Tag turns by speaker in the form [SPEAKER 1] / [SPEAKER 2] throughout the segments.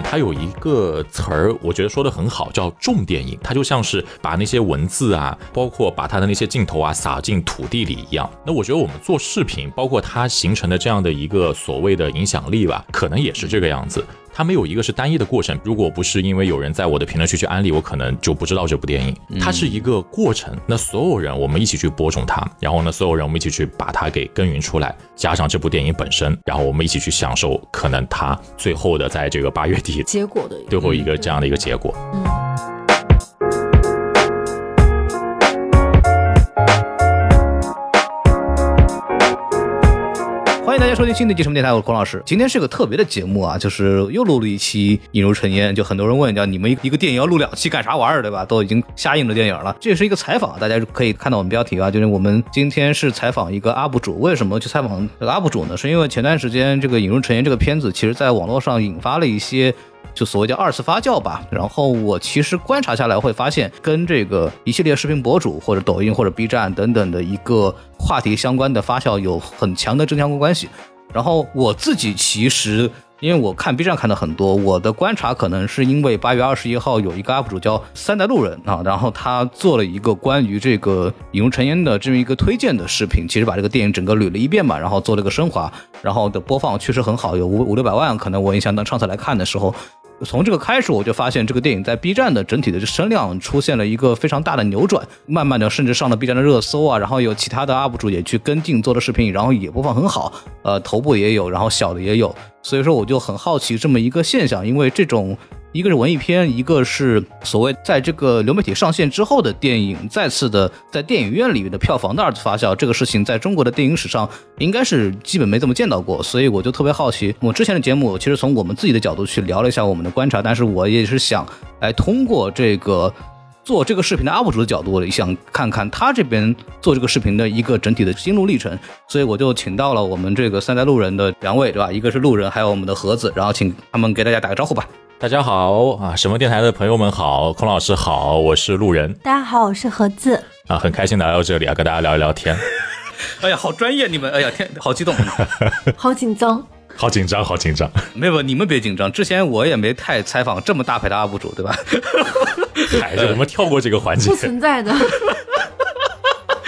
[SPEAKER 1] 它有一个词儿，我觉得说的很好，叫重电影。它就像是把那些文字啊，包括把它的那些镜头啊撒进土地里一样。那我觉得我们做视频，包括它形成的这样的一个所谓的影响力吧，可能也是这个样子。它没有一个是单一的过程，如果不是因为有人在我的评论区去安利，我可能就不知道这部电影。它是一个过程，那所有人我们一起去播种它，然后呢，所有人我们一起去把它给耕耘出来，加上这部电影本身，然后我们一起去享受可能它最后的在这个八月底
[SPEAKER 2] 结果的
[SPEAKER 1] 最后一个这样的一个结果。
[SPEAKER 3] 欢大家收听新的一期什么电台，我是孔老师。今天是个特别的节目啊，就是又录了一期《引入尘烟》，就很多人问，叫你们一个电影要录两期干啥玩意儿，对吧？都已经下映的电影了，这也是一个采访，大家可以看到我们标题啊，就是我们今天是采访一个 UP 主。为什么去采访这个 UP 主呢？是因为前段时间这个《引入尘烟》这个片子，其实在网络上引发了一些。就所谓叫二次发酵吧，然后我其实观察下来会发现，跟这个一系列视频博主或者抖音或者 B 站等等的一个话题相关的发酵有很强的正相关关系。然后我自己其实因为我看 B 站看的很多，我的观察可能是因为八月二十一号有一个 UP 主叫三代路人啊，然后他做了一个关于这个《引入尘烟》的这么一个推荐的视频，其实把这个电影整个捋了一遍嘛，然后做了一个升华，然后的播放确实很好，有五五六百万，可能我印象当上次来看的时候。从这个开始，我就发现这个电影在 B 站的整体的声量出现了一个非常大的扭转，慢慢的甚至上了 B 站的热搜啊，然后有其他的 UP 主也去跟进做的视频，然后也播放很好，呃，头部也有，然后小的也有，所以说我就很好奇这么一个现象，因为这种。一个是文艺片，一个是所谓在这个流媒体上线之后的电影再次的在电影院里面的票房的二次发酵，这个事情在中国的电影史上应该是基本没怎么见到过，所以我就特别好奇。我之前的节目其实从我们自己的角度去聊了一下我们的观察，但是我也是想来通过这个做这个视频的 UP 主的角度，也想看看他这边做这个视频的一个整体的心路历程，所以我就请到了我们这个三代路人的两位，对吧？一个是路人，还有我们的盒子，然后请他们给大家打个招呼吧。
[SPEAKER 1] 大家好啊！什么电台的朋友们好，孔老师好，我是路人。
[SPEAKER 2] 大家好，我是盒子
[SPEAKER 1] 啊，很开心来到这里啊，跟大家聊一聊天。
[SPEAKER 3] 哎呀，好专业你们！哎呀，天，好激动，
[SPEAKER 2] 好紧张，
[SPEAKER 1] 好紧张，好紧张。
[SPEAKER 3] 没有，你们别紧张。之前我也没太采访这么大牌的 UP 主，对吧？
[SPEAKER 1] 还是我们跳过这个环节。
[SPEAKER 2] 不存在的。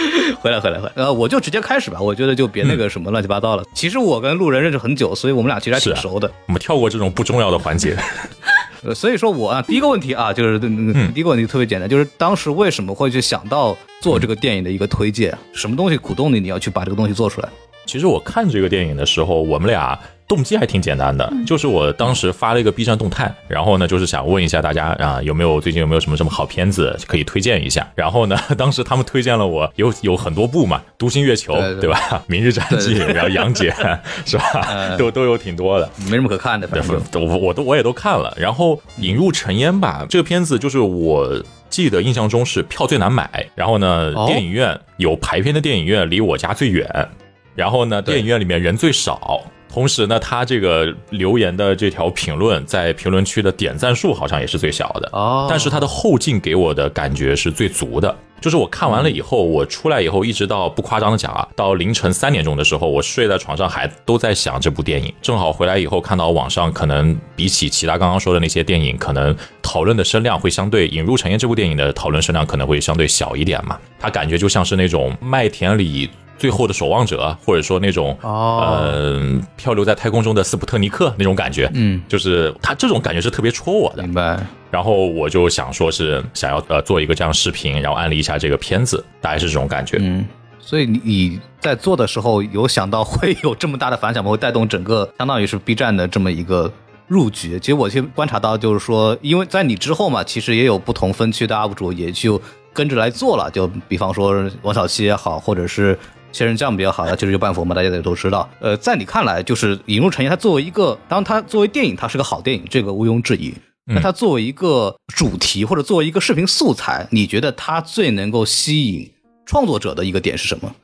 [SPEAKER 3] 回来，回来，回来。呃，我就直接开始吧。我觉得就别那个什么乱七八糟了。其实我跟路人认识很久，所以我们俩其实还挺熟的。
[SPEAKER 1] 我们跳过这种不重要的环节。
[SPEAKER 3] 呃，所以说我啊，第一个问题啊，就是第一个问题特别简单，就是当时为什么会去想到做这个电影的一个推荐？什么东西鼓动你，你要去把这个东西做出来？
[SPEAKER 1] 其实我看这个电影的时候，我们俩。动机还挺简单的，就是我当时发了一个 B 站动态，然后呢，就是想问一下大家啊，有没有最近有没有什么什么好片子可以推荐一下？然后呢，当时他们推荐了我有有很多部嘛，《独行月球》对吧？《明日战记》，然后《杨戬》是吧？都都有挺多的，
[SPEAKER 3] 没什么可看的，反正
[SPEAKER 1] 我我都我也都看了。然后《引入尘烟》吧，这个片子就是我记得印象中是票最难买，然后呢，电影院有排片的电影院离我家最远，然后呢，电影院里面人最少。同时呢，他这个留言的这条评论在评论区的点赞数好像也是最小的哦，但是他的后劲给我的感觉是最足的。就是我看完了以后，我出来以后，一直到不夸张的讲啊，到凌晨三点钟的时候，我睡在床上还都在想这部电影。正好回来以后看到网上可能比起其他刚刚说的那些电影，可能讨论的声量会相对《引入尘烟》这部电影的讨论声量可能会相对小一点嘛。他感觉就像是那种麦田里。最后的守望者，或者说那种呃漂流在太空中的斯普特尼克那种感觉，嗯，就是他这种感觉是特别戳我的。
[SPEAKER 3] 明白。
[SPEAKER 1] 然后我就想说是想要呃做一个这样视频，然后安利一下这个片子，大概是这种感觉。
[SPEAKER 3] 嗯，所以你你在做的时候有想到会有这么大的反响吗？会带动整个相当于是 B 站的这么一个入局？其实我其实观察到就是说，因为在你之后嘛，其实也有不同分区的 UP 主也就跟着来做了，就比方说王小七也好，或者是。仙人掌比较好的，其实就半佛嘛，大家也都知道。呃，在你看来，就是《引入尘烟》，它作为一个，当它作为电影，它是个好电影，这个毋庸置疑。那它作为一个主题或者作为一个视频素材，你觉得它最能够吸引创作者的一个点是什么？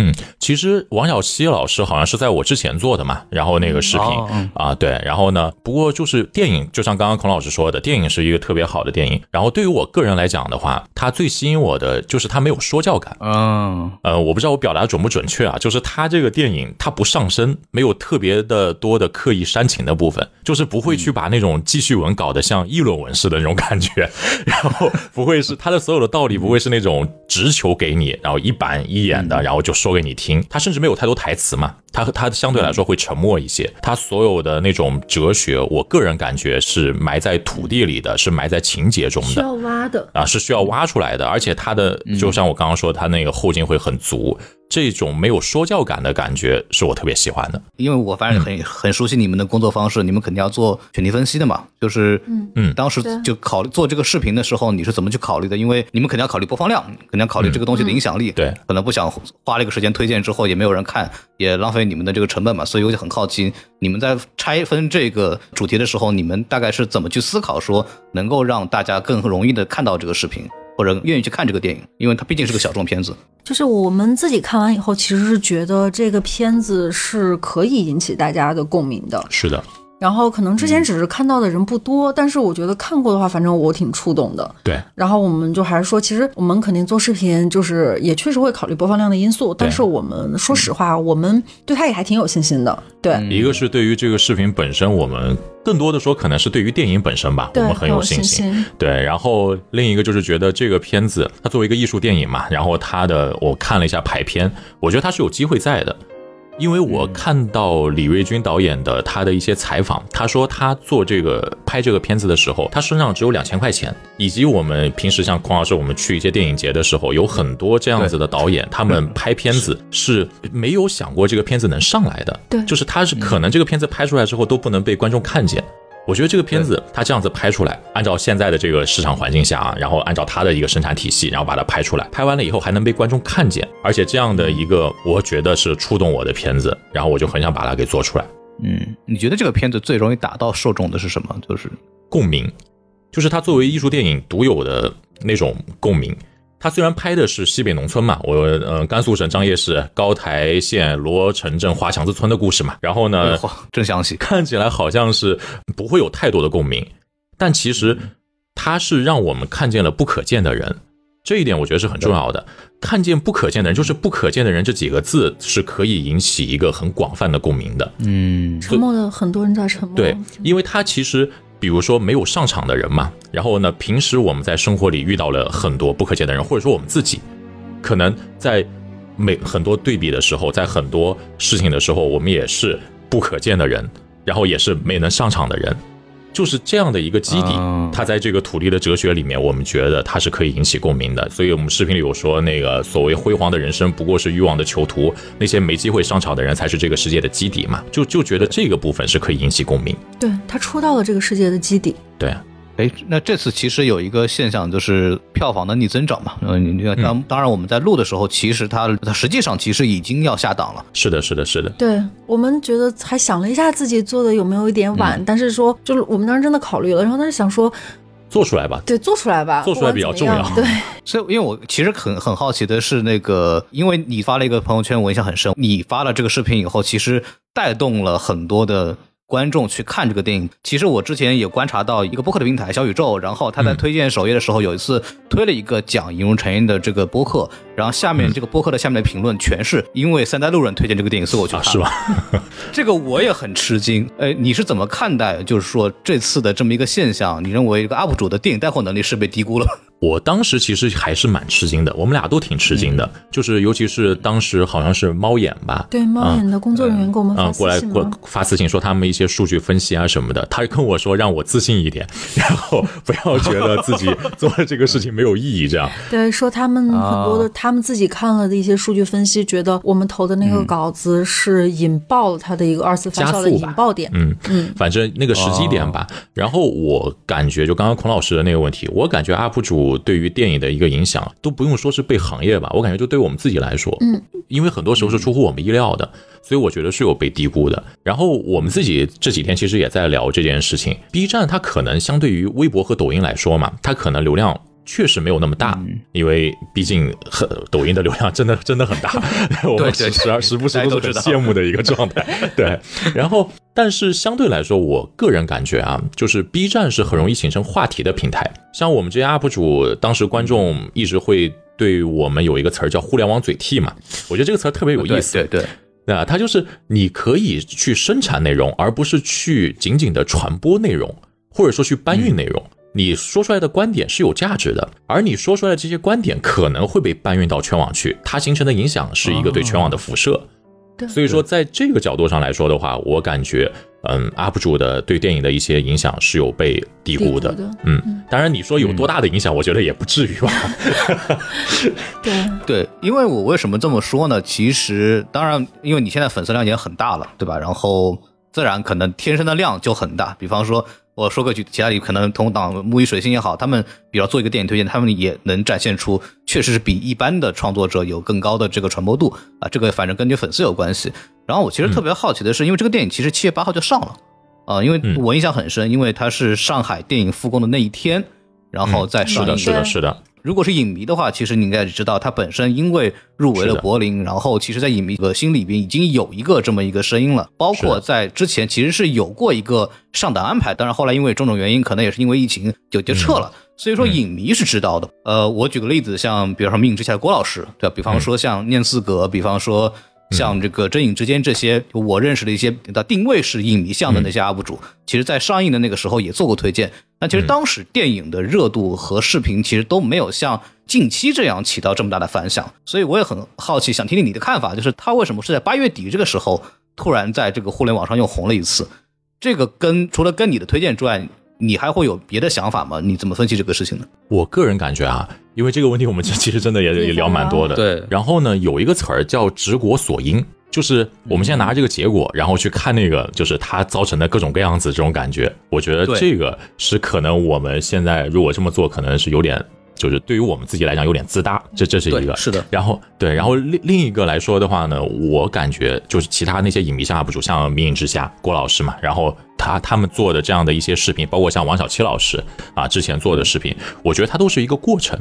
[SPEAKER 1] 嗯，其实王小溪老师好像是在我之前做的嘛，然后那个视频、啊，对，然后呢，不过就是电影，就像刚刚孔老师说的，电影是一个特别好的电影。然后对于我个人来讲的话，它最吸引我的就是它没有说教感。
[SPEAKER 3] 嗯，
[SPEAKER 1] 呃，我不知道我表达准不准确啊，就是它这个电影它不上身，没有特别的多的刻意煽情的部分，就是不会去把那种记叙文搞得像议论文似的那种感觉，然后不会是它的所有的道理不会是那种直球给你，然后一板一眼的，然后就说给你听，他甚至没有太多台词嘛，他他相对来说会沉默一些，他所有的那种哲学，我个人感觉是埋在土地里的，是埋在情节中的。
[SPEAKER 2] 需要挖的。
[SPEAKER 1] 啊，是需要挖出来的，而且他的就像我刚刚说，他那个后劲会很足，这种没有说教感的感觉是我特别喜欢的。
[SPEAKER 3] 因为我反正很、很熟悉你们的工作方式，你们肯定要做选题分析的嘛。就是，
[SPEAKER 1] 嗯嗯
[SPEAKER 3] 当时就考虑做这个视频的时候，你是怎么去考虑的？因为你们肯定要考虑播放量，肯定要考虑这个东西的影响力。
[SPEAKER 1] 对
[SPEAKER 3] 可能不想花了一个时间推荐之后也没有人看，也浪费你们的这个成本嘛。所以我就很好奇，你们在拆分这个主题的时候，你们大概是怎么去思考，说能够让大家更容易的看到这个视频，或者愿意去看这个电影？因为它毕竟是个小众片子。
[SPEAKER 2] 就是我们自己看完以后，其实是觉得这个片子是可以引起大家的共鸣的。
[SPEAKER 1] 是的，
[SPEAKER 2] 然后可能之前只是看到的人不多，但是我觉得看过的话，反正我挺触动的。
[SPEAKER 1] 对，
[SPEAKER 2] 然后我们就还是说，其实我们肯定做视频，就是也确实会考虑播放量的因素，但是我们说实话，我们对它也还挺有信心的。对，
[SPEAKER 1] 一个是对于这个视频本身，我们更多的说可能是对于电影本身吧，我，们很有
[SPEAKER 2] 信
[SPEAKER 1] 信心。对，然后另一个就是觉得这个片子它作为一个艺术电影嘛，然后它的我看了一下排片，我觉得它是有机会在的。因为我看到李瑞军导演的他的一些采访，他说他做这个拍这个片子的时候，他身上只有两千块钱，以及我们平时像孔老师，我们去一些电影节的时候，有很多这样子的导演，他们拍片子是。没有想过这个片子能上来的，
[SPEAKER 2] 对。
[SPEAKER 1] 就是他是可能这个片子拍出来之后都不能被观众看见。我觉得这个片子它这样子拍出来，按照现在的这个市场环境下啊，然后按照它的一个生产体系，然后把它拍出来，拍完了以后还能被观众看见，而且这样的一个我觉得是触动我的片子，然后我就很想把它给做出来。
[SPEAKER 3] 嗯，你觉得这个片子最容易打到受众的是什么？就是
[SPEAKER 1] 共鸣，就是它作为艺术电影独有的那种共鸣。它虽然拍的是西北农村嘛，我呃甘肃省张掖市高台县罗城镇华强子村的故事嘛，然后呢，
[SPEAKER 3] 哇，真详细。
[SPEAKER 1] 看起来好像是不会有太多的共鸣，但其实它是让我们看见了不可见的人，这一点我觉得是很重要的。看见不可见的人，就是不可见的人这几个字是可以引起一个很广泛的共鸣的。
[SPEAKER 3] 嗯，
[SPEAKER 2] 沉默的很多人在沉默。
[SPEAKER 1] 对，因为他其实，比如说没有上场的人嘛，然后呢，平时我们在生活里遇到了很多不可见的人，或者说我们自己，可能在每很多对比的时候，在很多事情的时候，我们也是不可见的人，然后也是没能上场的人。就是这样的一个基底
[SPEAKER 3] 啊，
[SPEAKER 1] 它在这个土地的哲学里面，我们觉得它是可以引起共鸣的。所以我们视频里有说，那个所谓辉煌的人生不过是欲望的囚徒，那些没机会上场的人才是这个世界的基底嘛。就就觉得这个部分是可以引起共鸣。
[SPEAKER 2] 对，他戳到了这个世界的基底。
[SPEAKER 1] 对，
[SPEAKER 3] 哎，那这次其实有一个现象，就是票房的逆增长嘛。嗯，你看，当当然我们在录的时候，其实它它实际上其实已经要下档了。
[SPEAKER 1] 是的，是的，是的。
[SPEAKER 2] 对我们觉得还想了一下自己做的有没有一点晚，但是说就是我们当时真的考虑了，然后当时想说，
[SPEAKER 1] 做出来吧。
[SPEAKER 2] 对，做出来吧，
[SPEAKER 1] 做出来比较重要
[SPEAKER 2] 不管怎么样
[SPEAKER 3] 所以，因为我其实很很好奇的是，那个，因为你发了一个朋友圈，我印象很深。你发了这个视频以后，其实带动了很多的观众去看这个电影。其实我之前也观察到一个播客的平台小宇宙，然后他在推荐首页的时候，有一次推了一个讲引入陈烟的这个播客，然后下面这个播客的下面的评论全是因为三代路人推荐这个电影，所以我去
[SPEAKER 1] 啊，
[SPEAKER 3] 看。
[SPEAKER 1] 是吧？
[SPEAKER 3] 这个我也很吃惊。哎，你是怎么看待，就是说这次的这么一个现象？你认为这个 UP 主的电影带货能力是被低估了？
[SPEAKER 1] 我当时其实还是蛮吃惊的，我们俩都挺吃惊的，就是尤其是当时好像是猫眼吧，
[SPEAKER 2] 对，猫眼的工作人员给我们
[SPEAKER 1] 啊、
[SPEAKER 2] 发
[SPEAKER 1] 过来过发私信说他们一些数据分析啊什么的，他跟我说让我自信一点，然后不要觉得自己做了这个事情没有意义，这样。
[SPEAKER 2] 对，说他们很多的，他们自己看了的一些数据分析，觉得我们投的那个稿子是引爆了他的一个二次发酵的引爆点。
[SPEAKER 1] 嗯
[SPEAKER 2] 嗯，
[SPEAKER 1] 反正那个时机点吧。然后我感觉，就刚刚孔老师的那个问题，我感觉 UP 主对于电影的一个影响，都不用说是被行业吧，我感觉就对我们自己来说，
[SPEAKER 2] 嗯，
[SPEAKER 1] 因为很多时候是出乎我们意料的，所以我觉得是有被低估的。然后我们自己这几天其实也在聊这件事情，B 站它可能相对于微博和抖音来说嘛，它可能流量确实没有那么大，因为毕竟很抖音的流量真的真的很大，我们时时时不时都是很羡慕的一个状态。对，然后但是相对来说，我个人感觉啊，就是 B 站是很容易形成话题的平台。像我们这些 UP 主，当时观众一直会对我们有一个词儿叫“互联网嘴替”嘛，我觉得这个词儿特别有意思。
[SPEAKER 3] 对对。
[SPEAKER 1] 那它就是你可以去生产内容，而不是去仅仅的传播内容，或者说去搬运内容。你说出来的观点是有价值的，而你说出来的这些观点可能会被搬运到全网去，它形成的影响是一个对全网的辐射。所以说，在这个角度上来说的话，我感觉，嗯，UP 主的对电影的一些影响是有被低估的。嗯，当然你说有多大的影响，我觉得也不至于吧。
[SPEAKER 2] 对
[SPEAKER 3] 对，因为我为什么这么说呢？其实，当然，因为你现在粉丝量已经很大了，对吧？然后自然可能天生的量就很大，比方说。我说个句，其他里可能同档木鱼水星也好，他们比如做一个电影推荐，他们也能展现出确实是比一般的创作者有更高的这个传播度啊。这个反正跟你粉丝有关系。然后我其实特别好奇的是，因为这个电影其实七月八号就上了啊，因为我印象很深，因为它是上海电影复工的那一天，然后再上
[SPEAKER 1] 映。是的，是的，是的。
[SPEAKER 3] 如果是影迷的话，其实你应该知道，他本身因为入围了柏林，然后其实，在影迷的心里边已经有一个这么一个声音了。包括在之前，其实是有过一个上档安排，当然后来因为种种原因，可能也是因为疫情，就就撤了。所以说，影迷是知道的。呃，我举个例子，像比如说《命运之下》的郭老师，对吧？比方说像念四格，比方说。像这个真影之间这些我认识的一些的定位是影迷向的那些 UP 主，其实，在上映的那个时候也做过推荐。那其实当时电影的热度和视频其实都没有像近期这样起到这么大的反响，所以我也很好奇，想听听你的看法，就是他为什么是在八月底这个时候突然在这个互联网上又红了一次？这个跟除了跟你的推荐之外。你还会有别的想法吗？你怎么分析这个事情呢？
[SPEAKER 1] 我个人感觉啊，因为这个问题我们 其实真的也也聊蛮多的。
[SPEAKER 3] 对。
[SPEAKER 1] 然后呢，有一个词儿叫“直果所因”，就是我们现在拿着这个结果，然后去看那个，就是它造成的各种各样子这种感觉。我觉得这个是可能我们现在如果这么做，可能是有点。就是对于我们自己来讲有点自大，这这是一个
[SPEAKER 3] 是的。
[SPEAKER 1] 然后对，然后另另一个来说的话呢，我感觉就是其他那些影迷向 UP 主，像《迷影之下》郭老师嘛，然后他他们做的这样的一些视频，包括像王小七老师啊之前做的视频，我觉得它都是一个过程，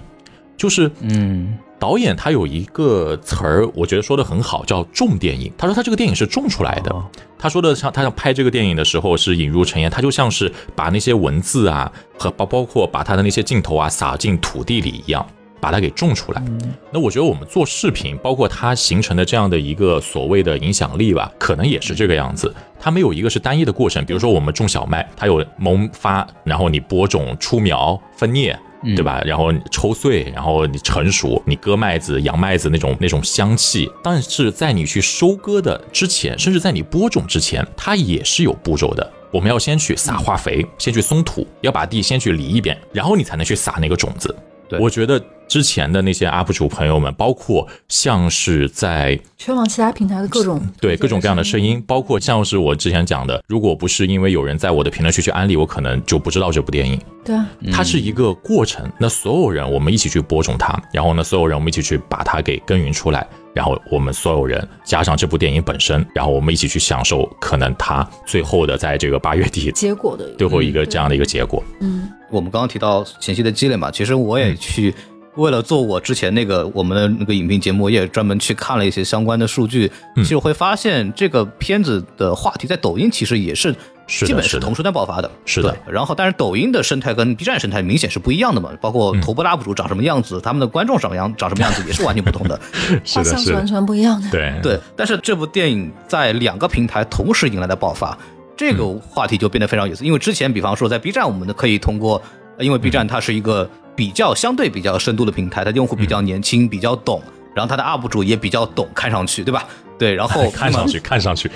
[SPEAKER 1] 就是
[SPEAKER 3] 嗯。
[SPEAKER 1] 导演他有一个词儿，我觉得说的很好，叫“种电影”。他说他这个电影是种出来的。他说的像他要拍这个电影的时候是引入尘烟，他就像是把那些文字啊和包包括把他的那些镜头啊撒进土地里一样，把它给种出来。那我觉得我们做视频，包括它形成的这样的一个所谓的影响力吧，可能也是这个样子。它没有一个是单一的过程。比如说我们种小麦，它有萌发，然后你播种、出苗、分蘖。对吧？然后抽穗，然后你成熟，你割麦子、扬麦子那种那种香气。但是在你去收割的之前，甚至在你播种之前，它也是有步骤的。我们要先去撒化肥，先去松土，要把地先去犁一遍，然后你才能去撒那个种子。
[SPEAKER 3] 对，
[SPEAKER 1] 我觉得。之前的那些 UP 主朋友们，包括像是在
[SPEAKER 2] 全网其他平台的各种
[SPEAKER 1] 对各种各样的声音，包括像是我之前讲的，如果不是因为有人在我的评论区去安利，我可能就不知道这部电影。
[SPEAKER 2] 对啊，
[SPEAKER 1] 它是一个过程。那所有人我们一起去播种它，然后呢，所有人我们一起去把它给耕耘出来，然后我们所有人加上这部电影本身，然后我们一起去享受可能它最后的在这个八月底
[SPEAKER 2] 结果的
[SPEAKER 1] 最后一个这样的一个结果。
[SPEAKER 2] 嗯，
[SPEAKER 3] 我们刚刚提到前期的积累嘛，其实我也去。为了做我之前那个我们的那个影评节目，我也专门去看了一些相关的数据。其实会发现，这个片子的话题在抖音其实也是基本是同时段爆发的。
[SPEAKER 1] 是的。
[SPEAKER 3] 然后，但是抖音的生态跟 B 站生态明显是不一样的嘛。包括头部 UP 主长什么样子，他们的观众什么样长什么样子也是完全不同的。
[SPEAKER 1] 是的，
[SPEAKER 2] 是完全不一样的。
[SPEAKER 1] 对
[SPEAKER 3] 对。但是这部电影在两个平台同时迎来的爆发，这个话题就变得非常有意思。因为之前，比方说在 B 站，我们可以通过，因为 B 站它是一个。比较相对比较深度的平台，它的用户比较年轻，比较懂，然后它的 UP 主也比较懂，看上去对吧？对，然后
[SPEAKER 1] 看上去看上去，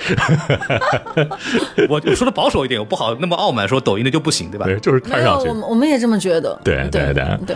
[SPEAKER 3] 我说的保守一点，我不好那么傲慢说抖音的就不行，对吧？
[SPEAKER 1] 对，就是看上去，
[SPEAKER 2] 我们我们也这么觉得，
[SPEAKER 1] 对对
[SPEAKER 2] 对对，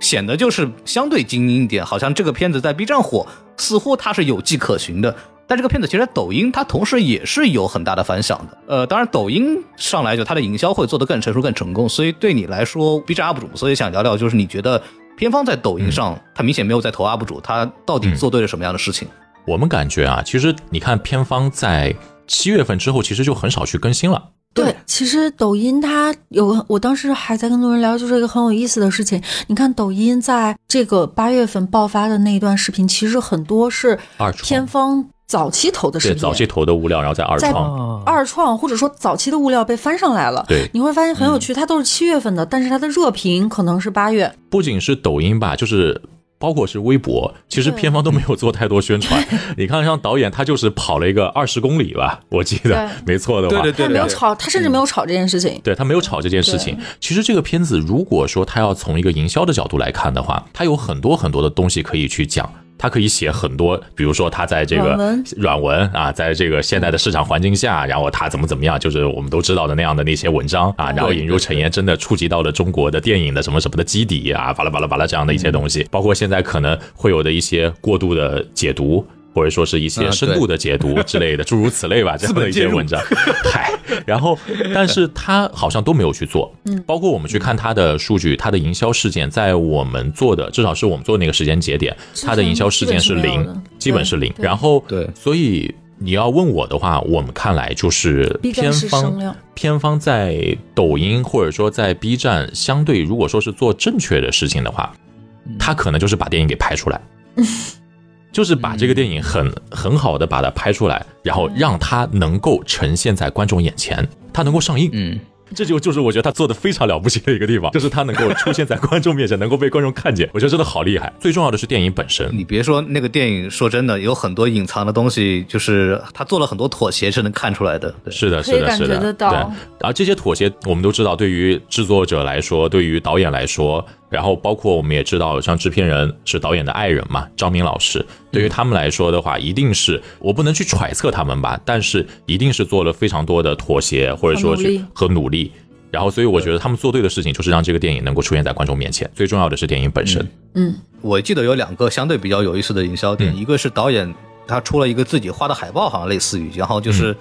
[SPEAKER 3] 显得就是相对精英一点，好像这个片子在 B 站火，似乎它是有迹可循的。但这个片子其实在抖音，它同时也是有很大的反响的。呃，当然抖音上来就它的营销会做得更成熟、更成功。所以对你来说，B 站 UP 主，所以想聊聊，就是你觉得片方在抖音上，他明显没有在投 UP 主，他到底做对了什么样的事情？
[SPEAKER 1] 我们感觉啊，其实你看片方在七月份之后，其实就很少去更新了。
[SPEAKER 2] 对，其实抖音它有，我当时还在跟路人聊，就是一个很有意思的事情。你看，抖音在这个八月份爆发的那一段视频，其实很多是
[SPEAKER 1] 二创
[SPEAKER 2] 偏方早期投的视
[SPEAKER 1] 对
[SPEAKER 2] 频，
[SPEAKER 1] 早期投的物料，然后再二创，
[SPEAKER 2] 二创或者说早期的物料被翻上来了。
[SPEAKER 1] 对
[SPEAKER 2] 你会发现很有趣，它都是七月份的，但是它的热评可能是八月。
[SPEAKER 1] 不仅是抖音吧，就是。包括是微博，其实片方都没有做太多宣传。你看，像导演他就是跑了一个二十公里吧，我记得没错的话，
[SPEAKER 3] 对对对
[SPEAKER 2] 他没有炒，他甚至没有炒这件事情。
[SPEAKER 1] 对他没有炒这件事情。其实这个片子，如果说他要从一个营销的角度来看的话，他有很多很多的东西可以去讲。他可以写很多，比如说他在这个
[SPEAKER 2] 软文
[SPEAKER 1] 啊，在这个现在的市场环境下，然后他怎么怎么样，就是我们都知道的那样的那些文章啊，然后引入陈岩真的触及到了中国的电影的什么什么的基底啊，巴拉巴拉巴拉这样的一些东西，包括现在可能会有的一些过度的解读。或者说是一些深度的解读之类的，诸如此类吧，这样的一些文章。嗨，然后，但是他好像都没有去做。嗯，包括我们去看他的数据，他的营销事件，在我们做的，至少是我们做的那个时间节点，他的营销事件是零，基本是零。然后，
[SPEAKER 3] 对
[SPEAKER 1] 所以你要问我的话，我们看来就是偏方
[SPEAKER 2] 量，
[SPEAKER 1] 偏方在抖音或者说在 B 站，相对如果说是做正确的事情的话，他可能就是把电影给拍出来。就是把这个电影很很好的把它拍出来，然后让它能够呈现在观众眼前，它能够上映。
[SPEAKER 3] 嗯，
[SPEAKER 1] 这就就是我觉得他做的非常了不起的一个地方，就是他能够出现在观众面前，能够被观众看见，我觉得真的好厉害。最重要的是电影本身，
[SPEAKER 3] 你别说那个电影，说真的，有很多隐藏的东西，就是他做了很多妥协，是能看出来的。对，
[SPEAKER 1] 是的，是的，是的，对。而这些妥协，我们都知道，对于制作者来说，对于导演来说，然后包括我们也知道，像制片人是导演的爱人嘛，张明老师，对于他们来说的话，一定是我不能去揣测他们吧，但是一定是做了非常多的妥协，或者说去
[SPEAKER 2] 和努力。
[SPEAKER 1] 然后，所以我觉得他们做对的事情，就是让这个电影能够出现在观众面前。最重要的是电影本身。
[SPEAKER 2] 嗯，
[SPEAKER 3] 我记得有两个相对比较有意思的营销点，
[SPEAKER 1] 嗯
[SPEAKER 3] 一个是导演他出了一个自己画的海报，好像类似于，然后就是
[SPEAKER 1] 嗯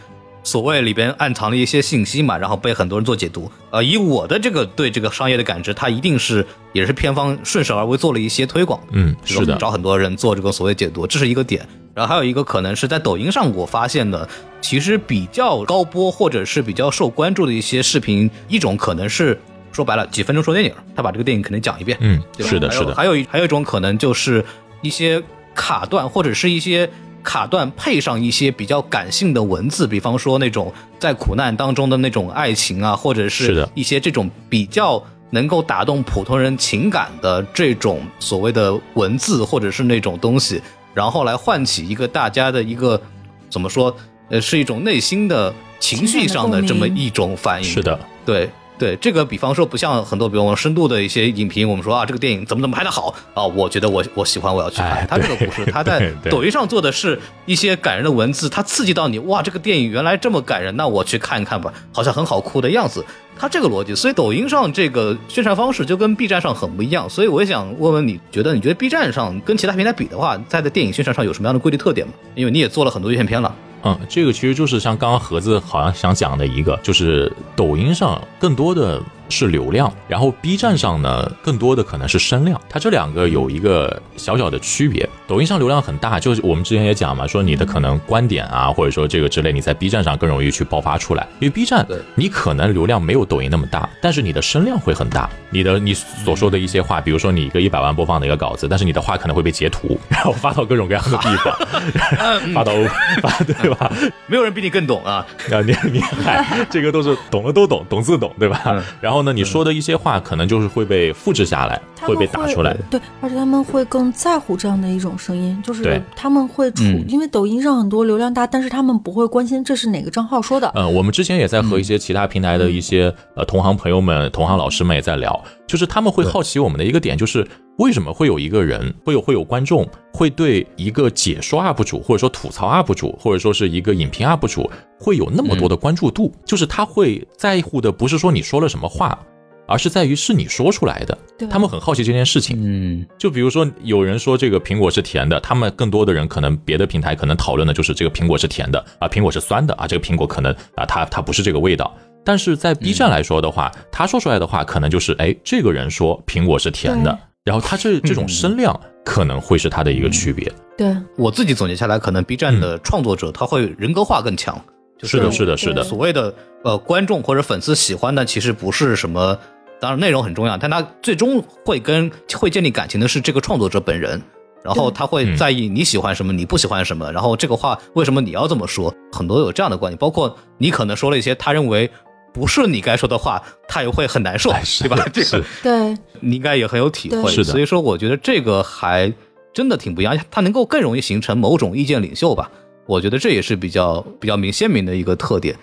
[SPEAKER 3] 所谓里边暗藏了一些信息嘛，然后被很多人做解读。呃，以我的这个对这个商业的感知，它一定是也是片方顺势而为做了一些推广。
[SPEAKER 1] 嗯，是的，
[SPEAKER 3] 找很多人做这个所谓解读，这是一个点。然后还有一个可能是在抖音上我发现的，其实比较高播或者是比较受关注的一些视频，一种可能是说白了几分钟说电影，他把这个电影可能讲一遍，
[SPEAKER 1] 嗯，
[SPEAKER 3] 对吧
[SPEAKER 1] 是的，是的，
[SPEAKER 3] 还有还有一还有一种可能就是一些卡段或者是一些卡段配上一些比较感性的文字，比方说那种在苦难当中的那种爱情啊，或者
[SPEAKER 1] 是
[SPEAKER 3] 一些这种比较能够打动普通人情感的这种所谓的文字或者是那种东西，然后来唤起一个大家的一个怎么说？呃，是一种内心的情绪上的这么一种反应。
[SPEAKER 1] 是的，
[SPEAKER 3] 对对，这个比方说不像很多比如说深度的一些影评，我们说啊这个电影怎么怎么拍的好啊，我觉得我我喜欢我要去
[SPEAKER 1] 哎
[SPEAKER 3] 看。他这个不是，他在抖音上做的是一些感人的文字，它刺激到你，哇，这个电影原来这么感人，那我去看一看吧，好像很好哭的样子。他这个逻辑，所以抖音上这个宣传方式就跟 B 站上很不一样。所以我也想问问你，觉得你觉得 B 站上跟其他平台比的话，在的电影宣传上有什么样的规律特点吗？因为你也做了很多院线片了。
[SPEAKER 1] 嗯，这个其实就是像刚刚盒子好像想讲的一个，就是抖音上更多的是流量，然后 B 站上呢更多的可能是声量，它这两个有一个小小的区别。抖音上流量很大，就是我们之前也讲嘛，说你的可能观点啊，或者说这个之类，你在 B 站上更容易去爆发出来，因为 B 站你可能流量没有抖音那么大，但是你的声量会很大，你的你所说的一些话，比如说你一个一百万播放的一个稿子，但是你的话可能会被截图，然后发到各种各样的地方，发到发 对吧？
[SPEAKER 3] 没有人比你更懂啊！
[SPEAKER 1] 啊，你你嗨，这个都是懂的都懂，懂自懂，对吧？
[SPEAKER 3] 嗯
[SPEAKER 1] 然后呢，你说的一些话可能就是会被复制下来，
[SPEAKER 2] 他们
[SPEAKER 1] 被打出来。
[SPEAKER 2] 对，而且他们会更在乎这样的一种声音，就是他们会处，
[SPEAKER 3] 嗯。
[SPEAKER 2] 因为抖音上很多流量大，但是他们不会关心这是哪个账号说的。
[SPEAKER 1] 嗯，我们之前也在和一些其他平台的一些呃同行朋友们、同行老师们也在聊，就是他们会好奇我们的一个点，就是为什么会有一个人，会有会有观众会对一个解说 UP 主，或者说吐槽 UP 主，或者说是一个影评 UP 主，会有那么多的关注度，就是他会在乎的不是说你说了什么话，而是在于是你说出来的。他们很好奇这件事情。
[SPEAKER 3] 嗯，
[SPEAKER 1] 就比如说，有人说这个苹果是甜的，他们更多的人可能别的平台可能讨论的就是这个苹果是甜的啊，苹果是酸的啊，这个苹果可能啊，它它不是这个味道。但是在 B 站来说的话，他说出来的话可能就是，哎，这个人说苹果是甜的，然后他这这种声量可能会是他的一个区别。
[SPEAKER 2] 对，
[SPEAKER 3] 我自己总结下来，可能 B 站的创作者他会人格化更强，就是
[SPEAKER 1] 的，是的，是的。
[SPEAKER 3] 所谓的呃观众或者粉丝喜欢的，其实不是什么，当然内容很重要，但他最终会跟会建立感情的是这个创作者本人。然后他会在意你喜欢什么，你不喜欢什么。然后这个话为什么你要这么说？很多有这样的观点，包括你可能说了一些他认为不是你该说的话，他也会很难受，对吧？这个
[SPEAKER 2] 对，
[SPEAKER 3] 你应该也很有体会。
[SPEAKER 1] 是的，
[SPEAKER 3] 所以说我觉得这个还真的挺不一样，他能够更容易形成某种意见领袖吧。我觉得这也是比较比较明鲜明的一个特点。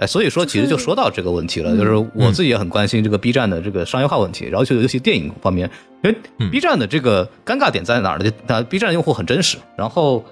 [SPEAKER 3] 哎，所以说其实就说到这个问题了，就是我自己也很关心这个 B 站的这个商业化问题，然后就尤其电影方面，因为 B 站的这个尴尬点在哪儿呢？那 B 站用户很真实，然后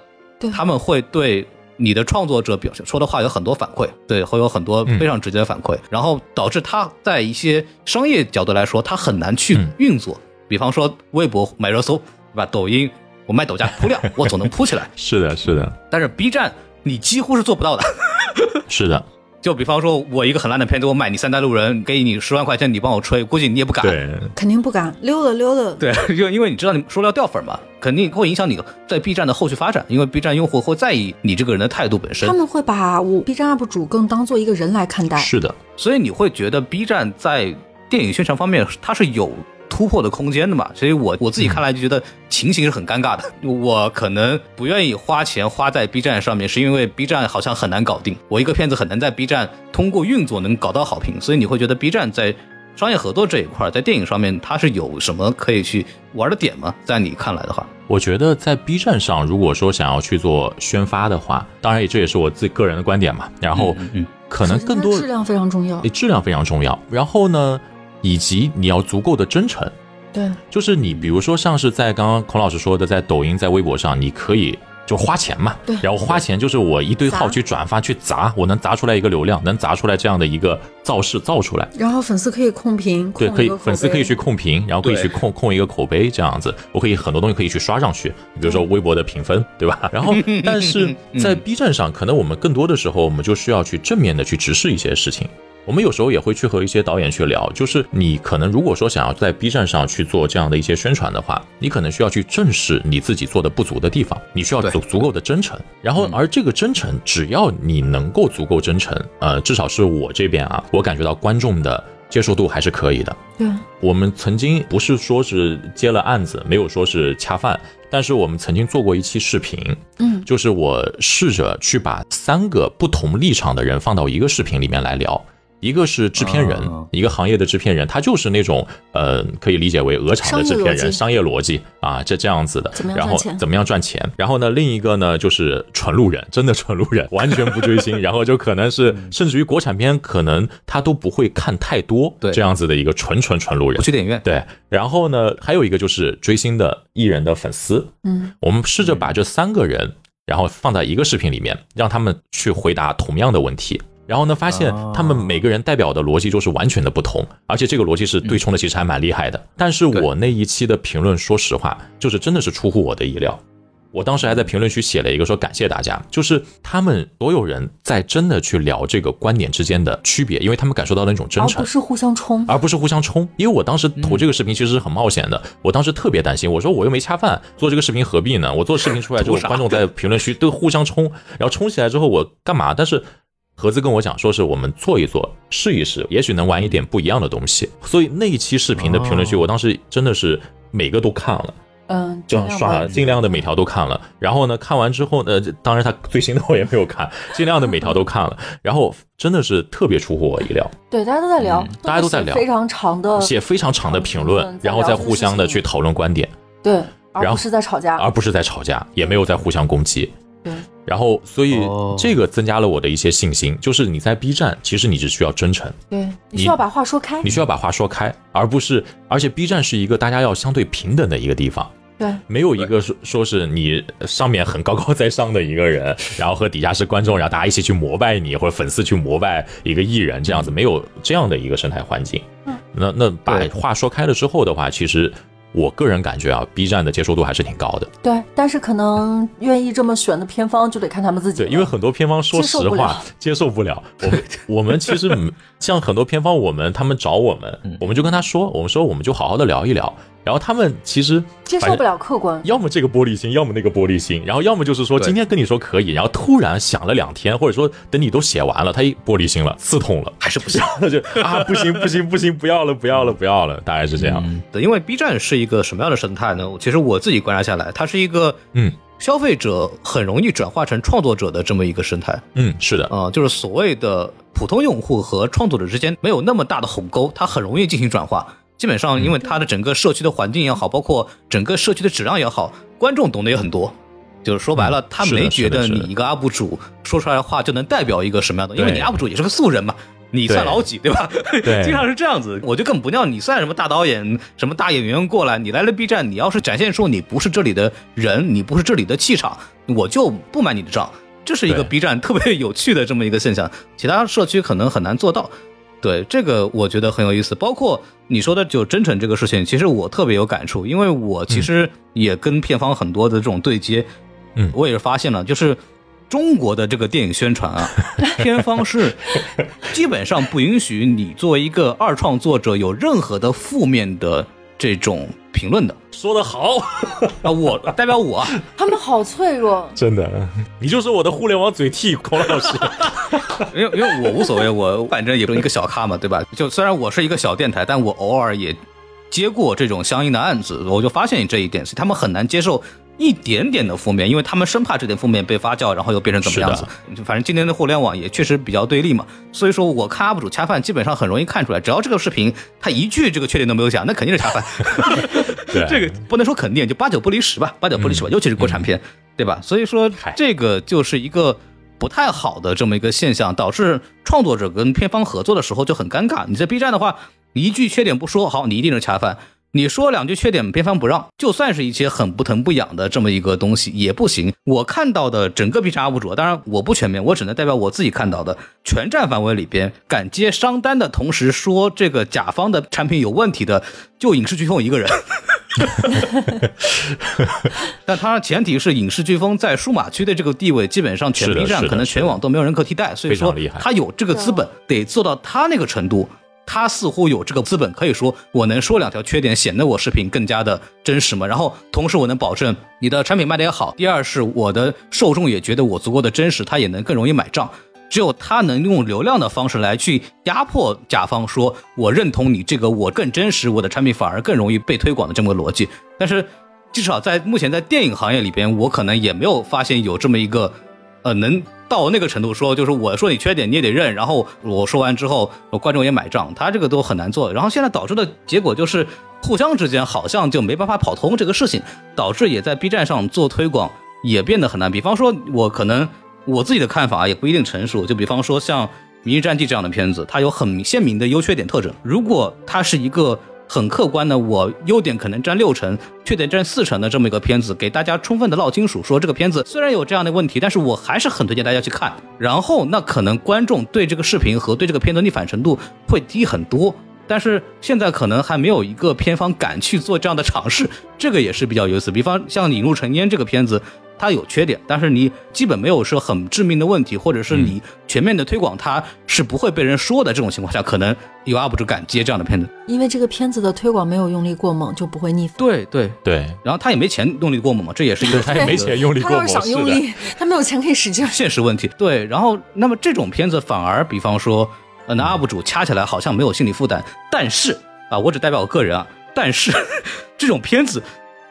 [SPEAKER 3] 他们会对你的创作者表现说的话有很多反馈，对，会有很多非常直接的反馈，然后导致他在一些商业角度来说，他很难去运作。比方说微博买热搜，对吧？抖音我卖抖加铺料，我总能铺起来。
[SPEAKER 1] 是的，是的。
[SPEAKER 3] 但是 B 站你几乎是做不到的。
[SPEAKER 1] 是的。
[SPEAKER 3] 就比方说，我一个很烂的片子，我买你三代路人，给你十万块钱，你帮我吹，估计你也不敢。
[SPEAKER 1] 对，
[SPEAKER 2] 肯定不敢，溜达溜达。
[SPEAKER 3] 对，就因为你知道你说了要掉粉嘛，肯定会影响你在 B 站的后续发展，因为 B 站用户会在意你这个人的态度本身。
[SPEAKER 2] 他们会把我 B 站 UP 主更当做一个人来看待。
[SPEAKER 1] 是的，
[SPEAKER 3] 所以你会觉得 B 站在电影宣传方面，它是有。突破的空间的嘛，所以我我自己看来就觉得情形是很尴尬的。我可能不愿意花钱花在 B 站上面，是因为 B 站好像很难搞定。我一个片子很难在 B 站通过运作能搞到好评，所以你会觉得 B 站在商业合作这一块，在电影上面它是有什么可以去玩的点吗？在你看来的话，
[SPEAKER 1] 我觉得在 B 站上，如果说想要去做宣发的话，当然这也是我自己个人的观点嘛。然后，嗯可能更多
[SPEAKER 2] 质量非常重要，
[SPEAKER 1] 质量非常重要。然后呢？以及你要足够的真诚，
[SPEAKER 2] 对，
[SPEAKER 1] 就是你，比如说像是在刚刚孔老师说的，在抖音、在微博上，你可以就花钱嘛，
[SPEAKER 2] 对，
[SPEAKER 1] 然后花钱就是我一堆号去转发去砸，我能砸出来一个流量，能砸出来这样的一个造势造出来，
[SPEAKER 2] 然后粉丝可以控评，
[SPEAKER 1] 对，可以粉丝可以去控评，然后可以去控控一个口碑这样子，我可以很多东西可以去刷上去，比如说微博的评分，对吧？然后 但是在 B 站上，可能我们更多的时候，我们就需要去正面的去直视一些事情。我们有时候也会去和一些导演去聊，就是你可能如果说想要在 B 站上去做这样的一些宣传的话，你可能需要去正视你自己做的不足的地方，你需要足足够的真诚。然后，而这个真诚，只要你能够足够真诚，呃，至少是我这边啊，我感觉到观众的接受度还是可以的。
[SPEAKER 2] 对，
[SPEAKER 1] 我们曾经不是说是接了案子，没有说是恰饭，但是我们曾经做过一期视频，
[SPEAKER 2] 嗯，
[SPEAKER 1] 就是我试着去把三个不同立场的人放到一个视频里面来聊。一个是制片人，一个行业的制片人，他就是那种呃，可以理解为鹅厂的制片人，商业逻辑啊，这这样子的。然后怎么样赚钱？然后呢，另一个呢就是纯路人，真的纯路人，完全不追星，然后就可能是甚至于国产片可能他都不会看太多，
[SPEAKER 3] 对
[SPEAKER 1] 这样子的一个纯纯纯路人，
[SPEAKER 3] 不去电影院。
[SPEAKER 1] 对，然后呢，还有一个就是追星的艺人的粉丝。
[SPEAKER 2] 嗯，
[SPEAKER 1] 我们试着把这三个人，然后放在一个视频里面，让他们去回答同样的问题。然后呢，发现他们每个人代表的逻辑就是完全的不同，而且这个逻辑是对冲的，其实还蛮厉害的。但是我那一期的评论，说实话，就是真的是出乎我的意料。我当时还在评论区写了一个说感谢大家，就是他们所有人在真的去聊这个观点之间的区别，因为他们感受到了那种真诚，
[SPEAKER 2] 而不是互相冲，
[SPEAKER 1] 而不是互相冲。因为我当时投这个视频其实是很冒险的，我当时特别担心，我说我又没恰饭，做这个视频何必呢？我做视频出来之后，观众在评论区都互相冲，然后冲起来之后我干嘛？但是。盒子跟我讲，说是我们做一做，试一试，也许能玩一点不一样的东西。所以那一期视频的评论区，我当时真的是每个都看了，
[SPEAKER 2] 嗯，
[SPEAKER 1] 就刷尽量的每条都看了。然后呢，看完之后呢，当然他最新的我也没有看，尽量的每条都看了。然后真的是特别出乎我意料。
[SPEAKER 2] 对，大家都在聊，
[SPEAKER 1] 大家都在聊
[SPEAKER 2] 非常长的，
[SPEAKER 1] 写非常长的评论，然后再互相的去讨论观点。
[SPEAKER 2] 对，而不是在吵架，
[SPEAKER 1] 而不是在吵架，也没有在互相攻击。
[SPEAKER 2] 对。
[SPEAKER 1] 然后，所以这个增加了我的一些信心，就是你在 B 站，其实你只需要真诚，
[SPEAKER 2] 对你需要把话说开，
[SPEAKER 1] 你需要把话说开，而不是，而且 B 站是一个大家要相对平等的一个地方，
[SPEAKER 2] 对，
[SPEAKER 1] 没有一个说说是你上面很高高在上的一个人，然后和底下是观众，然后大家一起去膜拜你，或者粉丝去膜拜一个艺人，这样子没有这样的一个生态环境。
[SPEAKER 2] 嗯，
[SPEAKER 1] 那那把话说开了之后的话，其实。我个人感觉啊，B 站的接受度还是挺高的。
[SPEAKER 2] 对，但是可能愿意这么选的片方就得看他们自己。
[SPEAKER 1] 对，因为很多片方说实话接受不了。我们我们其实像很多片方，我们他们找我们，我们就跟他说，我们说我们就好好的聊一聊。然后他们其实
[SPEAKER 2] 接受不了客观，
[SPEAKER 1] 要么这个玻璃心，要么那个玻璃心，然后要么就是说今天跟你说可以，然后突然想了两天，或者说等你都写完了，他一玻璃心了，刺痛了，
[SPEAKER 3] 还是不行，
[SPEAKER 1] 那 就啊不行不行不行，不要了不要了不要了，大概是这样。
[SPEAKER 3] 对，因为 B 站是一个什么样的生态呢？其实我自己观察下来，它是一个
[SPEAKER 1] 嗯。
[SPEAKER 3] 消费者很容易转化成创作者的这么一个生态，
[SPEAKER 1] 嗯，是的，
[SPEAKER 3] 啊，就是所谓的普通用户和创作者之间没有那么大的鸿沟，它很容易进行转化。基本上，因为它的整个社区的环境也好，包括整个社区的质量也好，观众懂得也很多。就是说白了，他没觉得你一个 UP 主说出来的话就能代表一个什么样的，因为你 UP 主也是个素人嘛。你算老几，对吧？
[SPEAKER 1] 对，
[SPEAKER 3] 经常是这样子，我就更不要你算什么大导演、什么大演员过来，你来了 B 站，你要是展现出你不是这里的人，你不是这里的气场，我就不买你的账。这是一个 B 站特别有趣的这么一个现象，其他社区可能很难做到。对这个，我觉得很有意思。包括你说的就真诚这个事情，其实我特别有感触，因为我其实也跟片方很多的这种对接，
[SPEAKER 1] 嗯，
[SPEAKER 3] 我也是发现了，就是。中国的这个电影宣传啊，片方是基本上不允许你作为一个二创作者有任何的负面的这种评论的。
[SPEAKER 1] 说得好
[SPEAKER 3] 啊，我代表我，
[SPEAKER 2] 他们好脆弱，
[SPEAKER 1] 真的，你就是我的互联网嘴替，孔老师。
[SPEAKER 3] 因为因为我无所谓，我反正也就一个小咖嘛，对吧？就虽然我是一个小电台，但我偶尔也接过这种相应的案子，我就发现这一点，是他们很难接受。一点点的负面，因为他们生怕这点负面被发酵，然后又变成怎么样子。反正今天的互联网也确实比较对立嘛，所以说我看 UP 主恰饭，基本上很容易看出来，只要这个视频他一句这个缺点都没有讲，那肯定是恰饭。这个 不能说肯定，就八九不离十吧，八九不离十吧，尤其是国产片，对吧？所以说这个就是一个不太好的这么一个现象，导致创作者跟片方合作的时候就很尴尬。你在 B 站的话，一句缺点不说，好，你一定是恰饭。你说两句缺点，边方不让，就算是一些很不疼不痒的这么一个东西也不行。我看到的整个 B 站 UP 主，当然我不全面，我只能代表我自己看到的全站范围里边，敢接商单的同时说这个甲方的产品有问题的，就影视飓风一个人。但他前提是影视飓风在数码区的这个地位，基本上全 B 站可能全网都没有人可替代，所以说他有这个资本，得做到他那个程度。他似乎有这个资本，可以说我能说两条缺点，显得我视频更加的真实嘛。然后同时我能保证你的产品卖的也好。第二是我的受众也觉得我足够的真实，他也能更容易买账。只有他能用流量的方式来去压迫甲方，说我认同你这个我更真实，我的产品反而更容易被推广的这么个逻辑。但是至少在目前在电影行业里边，我可能也没有发现有这么一个呃能。到那个程度说，就是我说你缺点你也得认，然后我说完之后，观众也买账，他这个都很难做。然后现在导致的结果就是，互相之间好像就没办法跑通这个事情，导致也在 B 站上做推广也变得很难。比方说，我可能我自己的看法也不一定成熟。就比方说像《明日战记》这样的片子，它有很鲜明的优缺点特征。如果它是一个。很客观的，我优点可能占六成，缺点占四成的这么一个片子，给大家充分的唠清楚，说这个片子虽然有这样的问题，但是我还是很推荐大家去看。然后那可能观众对这个视频和对这个片子逆反程度会低很多。但是现在可能还没有一个片方敢去做这样的尝试，这个也是比较有意思。比方像《引入尘烟》这个片子。它有缺点，但是你基本没有说很致命的问题，或者是你全面的推广，它是不会被人说的。这种情况下，可能有 UP 主敢接这样的片子，
[SPEAKER 2] 因为这个片子的推广没有用力过猛，就不会逆反。
[SPEAKER 3] 对对
[SPEAKER 1] 对，
[SPEAKER 3] 然后他也没钱用力过猛嘛，这也是一个
[SPEAKER 1] 他也没钱用力过猛，他要是
[SPEAKER 2] 想用力，他没有钱可以使劲。
[SPEAKER 3] 现实问题。对，然后那么这种片子反而，比方说，呃，那 UP 主掐起来好像没有心理负担，但是啊，我只代表我个人啊，但是 这种片子。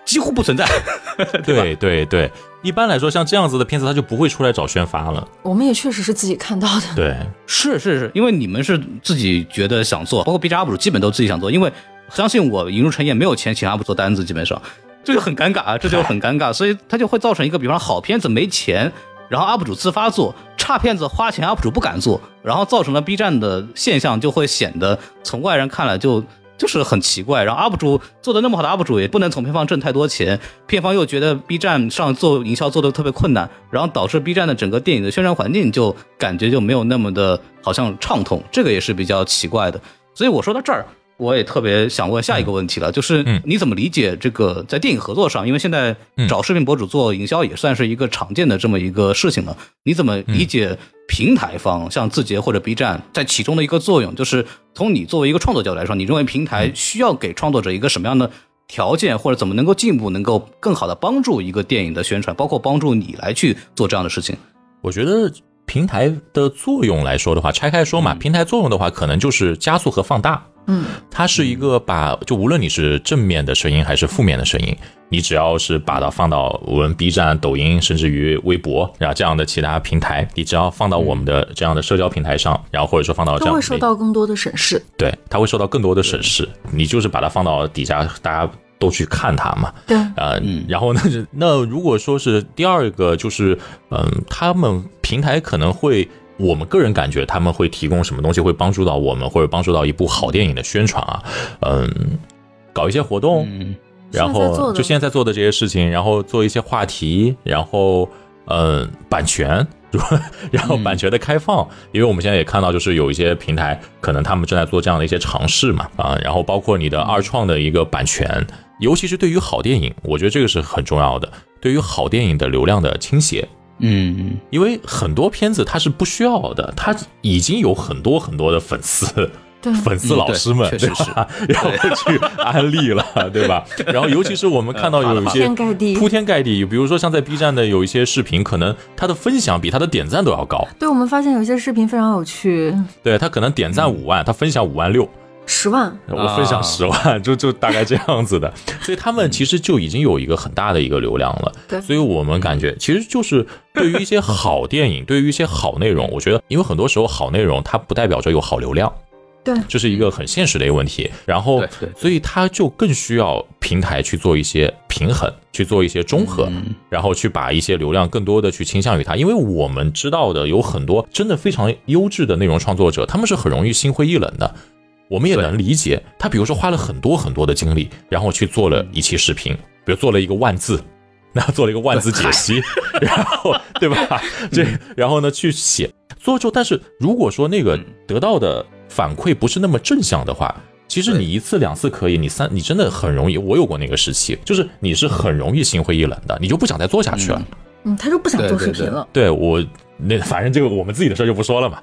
[SPEAKER 3] 几乎不存在，
[SPEAKER 1] 对对对，一般来说，像这样子的片子，他就不会出来找宣发了。
[SPEAKER 2] 我们也确实是自己看到的，
[SPEAKER 1] 对，
[SPEAKER 3] 是是是，因为你们是自己觉得想做，包括 B 站 UP 主基本都自己想做，因为相信我，引入陈也没有钱请 UP 做单子，基本上这就很尴尬啊，这就很尴尬，所以他就会造成一个，比方好片子没钱，然后 UP 主自发做，差片子花钱 UP 主不敢做，然后造成了 B 站的现象，就会显得从外人看来就。就是很奇怪，然后 UP 主做的那么好的 UP 主也不能从片方挣太多钱，片方又觉得 B 站上做营销做的特别困难，然后导致 B 站的整个电影的宣传环境就感觉就没有那么的好像畅通，这个也是比较奇怪的。所以我说到这儿。我也特别想问下一个问题了，就是你怎么理解这个在电影合作上？因为现在找视频博主做营销也算是一个常见的这么一个事情了。你怎么理解平台方像字节或者 B 站在其中的一个作用？就是从你作为一个创作角度来说，你认为平台需要给创作者一个什么样的条件，或者怎么能够进一步，能够更好的帮助一个电影的宣传，包括帮助你来去做这样的事情？
[SPEAKER 1] 我觉得平台的作用来说的话，拆开说嘛，平台作用的话，可能就是加速和放大。
[SPEAKER 2] 嗯，
[SPEAKER 1] 它是一个把，就无论你是正面的声音还是负面的声音，你只要是把它放到我们 B 站、抖音，甚至于微博，然后这样的其他平台，你只要放到我们的这样的社交平台上，然后或者说放到这样，
[SPEAKER 2] 会受到更多的审视。
[SPEAKER 1] 对，它会受到更多的审视。你就是把它放到底下，大家都去看它嘛。
[SPEAKER 2] 对，
[SPEAKER 1] 啊，然后呢，那如果说是第二个，就是嗯，他们平台可能会。我们个人感觉他们会提供什么东西会帮助到我们，或者帮助到一部好电影的宣传啊？嗯，搞一些活动，然后就现在在做的这些事情，然后做一些话题，然后嗯，版权，然后版权的开放，因为我们现在也看到，就是有一些平台可能他们正在做这样的一些尝试嘛，啊，然后包括你的二创的一个版权，尤其是对于好电影，我觉得这个是很重要的，对于好电影的流量的倾斜。
[SPEAKER 3] 嗯，
[SPEAKER 1] 因为很多片子它是不需要的，它已经有很多很多的粉丝，
[SPEAKER 2] 对
[SPEAKER 1] 粉丝老师们，
[SPEAKER 3] 确实是，
[SPEAKER 1] 然后去安利了，对吧？然后尤其是我们看到有一些
[SPEAKER 2] 铺天盖地，
[SPEAKER 1] 铺天盖地，比如说像在 B 站的有一些视频，可能它的分享比它的点赞都要高。
[SPEAKER 2] 对，我们发现有些视频非常有趣，
[SPEAKER 1] 对他可能点赞五万，他分享五万六。
[SPEAKER 2] 十万，
[SPEAKER 1] 我分享十万，就就大概这样子的，所以他们其实就已经有一个很大的一个流量了。
[SPEAKER 2] 对，
[SPEAKER 1] 所以我们感觉其实就是对于一些好电影，对于一些好内容，我觉得，因为很多时候好内容它不代表着有好流量，
[SPEAKER 2] 对，
[SPEAKER 1] 这是一个很现实的一个问题。然后，所以它就更需要平台去做一些平衡，去做一些中和，然后去把一些流量更多的去倾向于它。因为我们知道的有很多真的非常优质的内容创作者，他们是很容易心灰意冷的。我们也能理解，他比如说花了很多很多的精力，然后去做了一期视频，比如做了一个万字，然后做了一个万字解析，然后对吧？这然后呢去写做就，但是如果说那个得到的反馈不是那么正向的话，其实你一次两次可以，你三你真的很容易。我有过那个时期，就是你是很容易心灰意冷的，你就不想再做下去了。
[SPEAKER 2] 嗯，他就不想做视频了。
[SPEAKER 1] 对我。那反正这个我们自己的事就不说了嘛，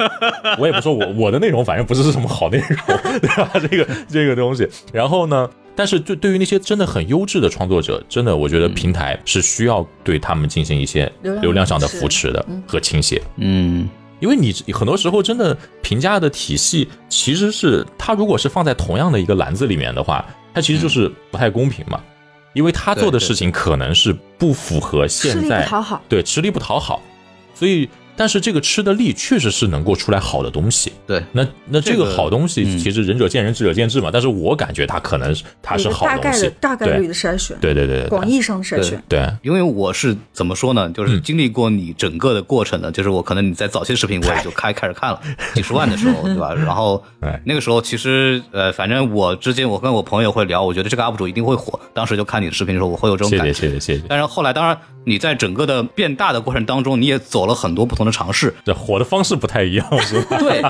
[SPEAKER 1] 我也不说我我的内容，反正不是什么好内容，对吧？这个这个东西，然后呢，但是对对于那些真的很优质的创作者，真的我觉得平台是需要对他们进行一些流量上的扶持的和倾斜，
[SPEAKER 3] 嗯，
[SPEAKER 1] 因为你很多时候真的评价的体系其实是它如果是放在同样的一个篮子里面的话，它其实就是不太公平嘛，因为他做的事情可能是不符合现在
[SPEAKER 2] 讨好，
[SPEAKER 1] 对吃力不讨好。所以，但是这个吃的力确实是能够出来好的东西。
[SPEAKER 3] 对，
[SPEAKER 1] 那那这个好东西，其实仁者见仁，智者见智嘛。但是我感觉它可能它是好
[SPEAKER 2] 东西，大概率的筛选。
[SPEAKER 1] 对对对，
[SPEAKER 2] 广义上的筛选。
[SPEAKER 1] 对，
[SPEAKER 3] 因为我是怎么说呢？就是经历过你整个的过程的，就是我可能你在早期视频我也就开开始看了 几十万的时候，对吧？然后那个时候其实呃，反正我之间我跟我朋友会聊，我觉得这个 UP 主一定会火。当时就看你的视频的时候，我会有这种感觉。
[SPEAKER 1] 谢谢谢谢谢谢。
[SPEAKER 3] 但是后来当然。你在整个的变大的过程当中，你也走了很多不同的尝试，
[SPEAKER 1] 这火的方式不太一样，是吧？
[SPEAKER 3] 对，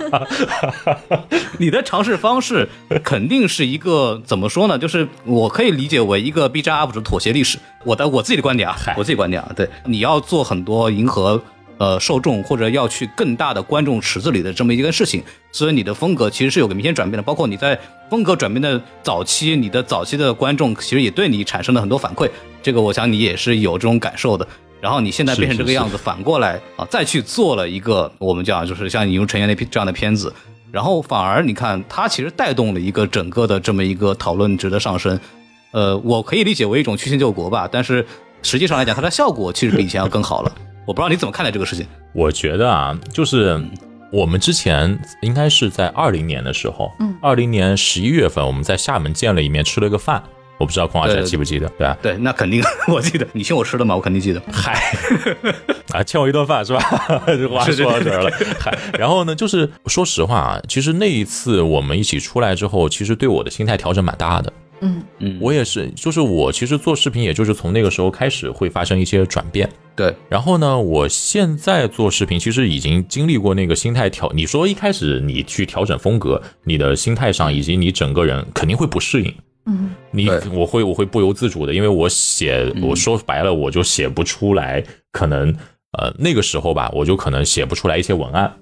[SPEAKER 3] 你的尝试方式肯定是一个怎么说呢？就是我可以理解为一个 B 站 UP 主妥协历史。我的我自己的观点啊，我自己观点啊，对，你要做很多迎合。呃，受众或者要去更大的观众池子里的这么一个事情，所以你的风格其实是有个明显转变的。包括你在风格转变的早期，你的早期的观众其实也对你产生了很多反馈，这个我想你也是有这种感受的。然后你现在变成这个样子，反过来啊，再去做了一个我们讲就是像《引入尘烟》那这样的片子，然后反而你看它其实带动了一个整个的这么一个讨论值的上升。呃，我可以理解为一种曲线救国吧，但是实际上来讲，它的效果其实比以前要更好了。我不知道你怎么看待这个事情。
[SPEAKER 1] 我觉得啊，就是我们之前应该是在二零年的时候，
[SPEAKER 2] 嗯，
[SPEAKER 1] 二零年十一月份，我们在厦门见了一面，吃了个饭。我不知道孔老师记不记得，对吧？
[SPEAKER 3] 对，那肯定 我记得。你请我吃的嘛？我肯定记得。
[SPEAKER 1] 嗨，啊，欠我一顿饭是吧？这话说到这儿了。嗨，然后呢，就是说实话啊，其实那一次我们一起出来之后，其实对我的心态调整蛮大的。
[SPEAKER 2] 嗯
[SPEAKER 3] 嗯，
[SPEAKER 1] 我也是，就是我其实做视频，也就是从那个时候开始会发生一些转变。
[SPEAKER 3] 对，
[SPEAKER 1] 然后呢，我现在做视频，其实已经经历过那个心态调。你说一开始你去调整风格，你的心态上以及你整个人肯定会不适应。
[SPEAKER 2] 嗯，
[SPEAKER 1] 你我会我会不由自主的，因为我写我说白了我就写不出来，可能呃那个时候吧，我就可能写不出来一些文案，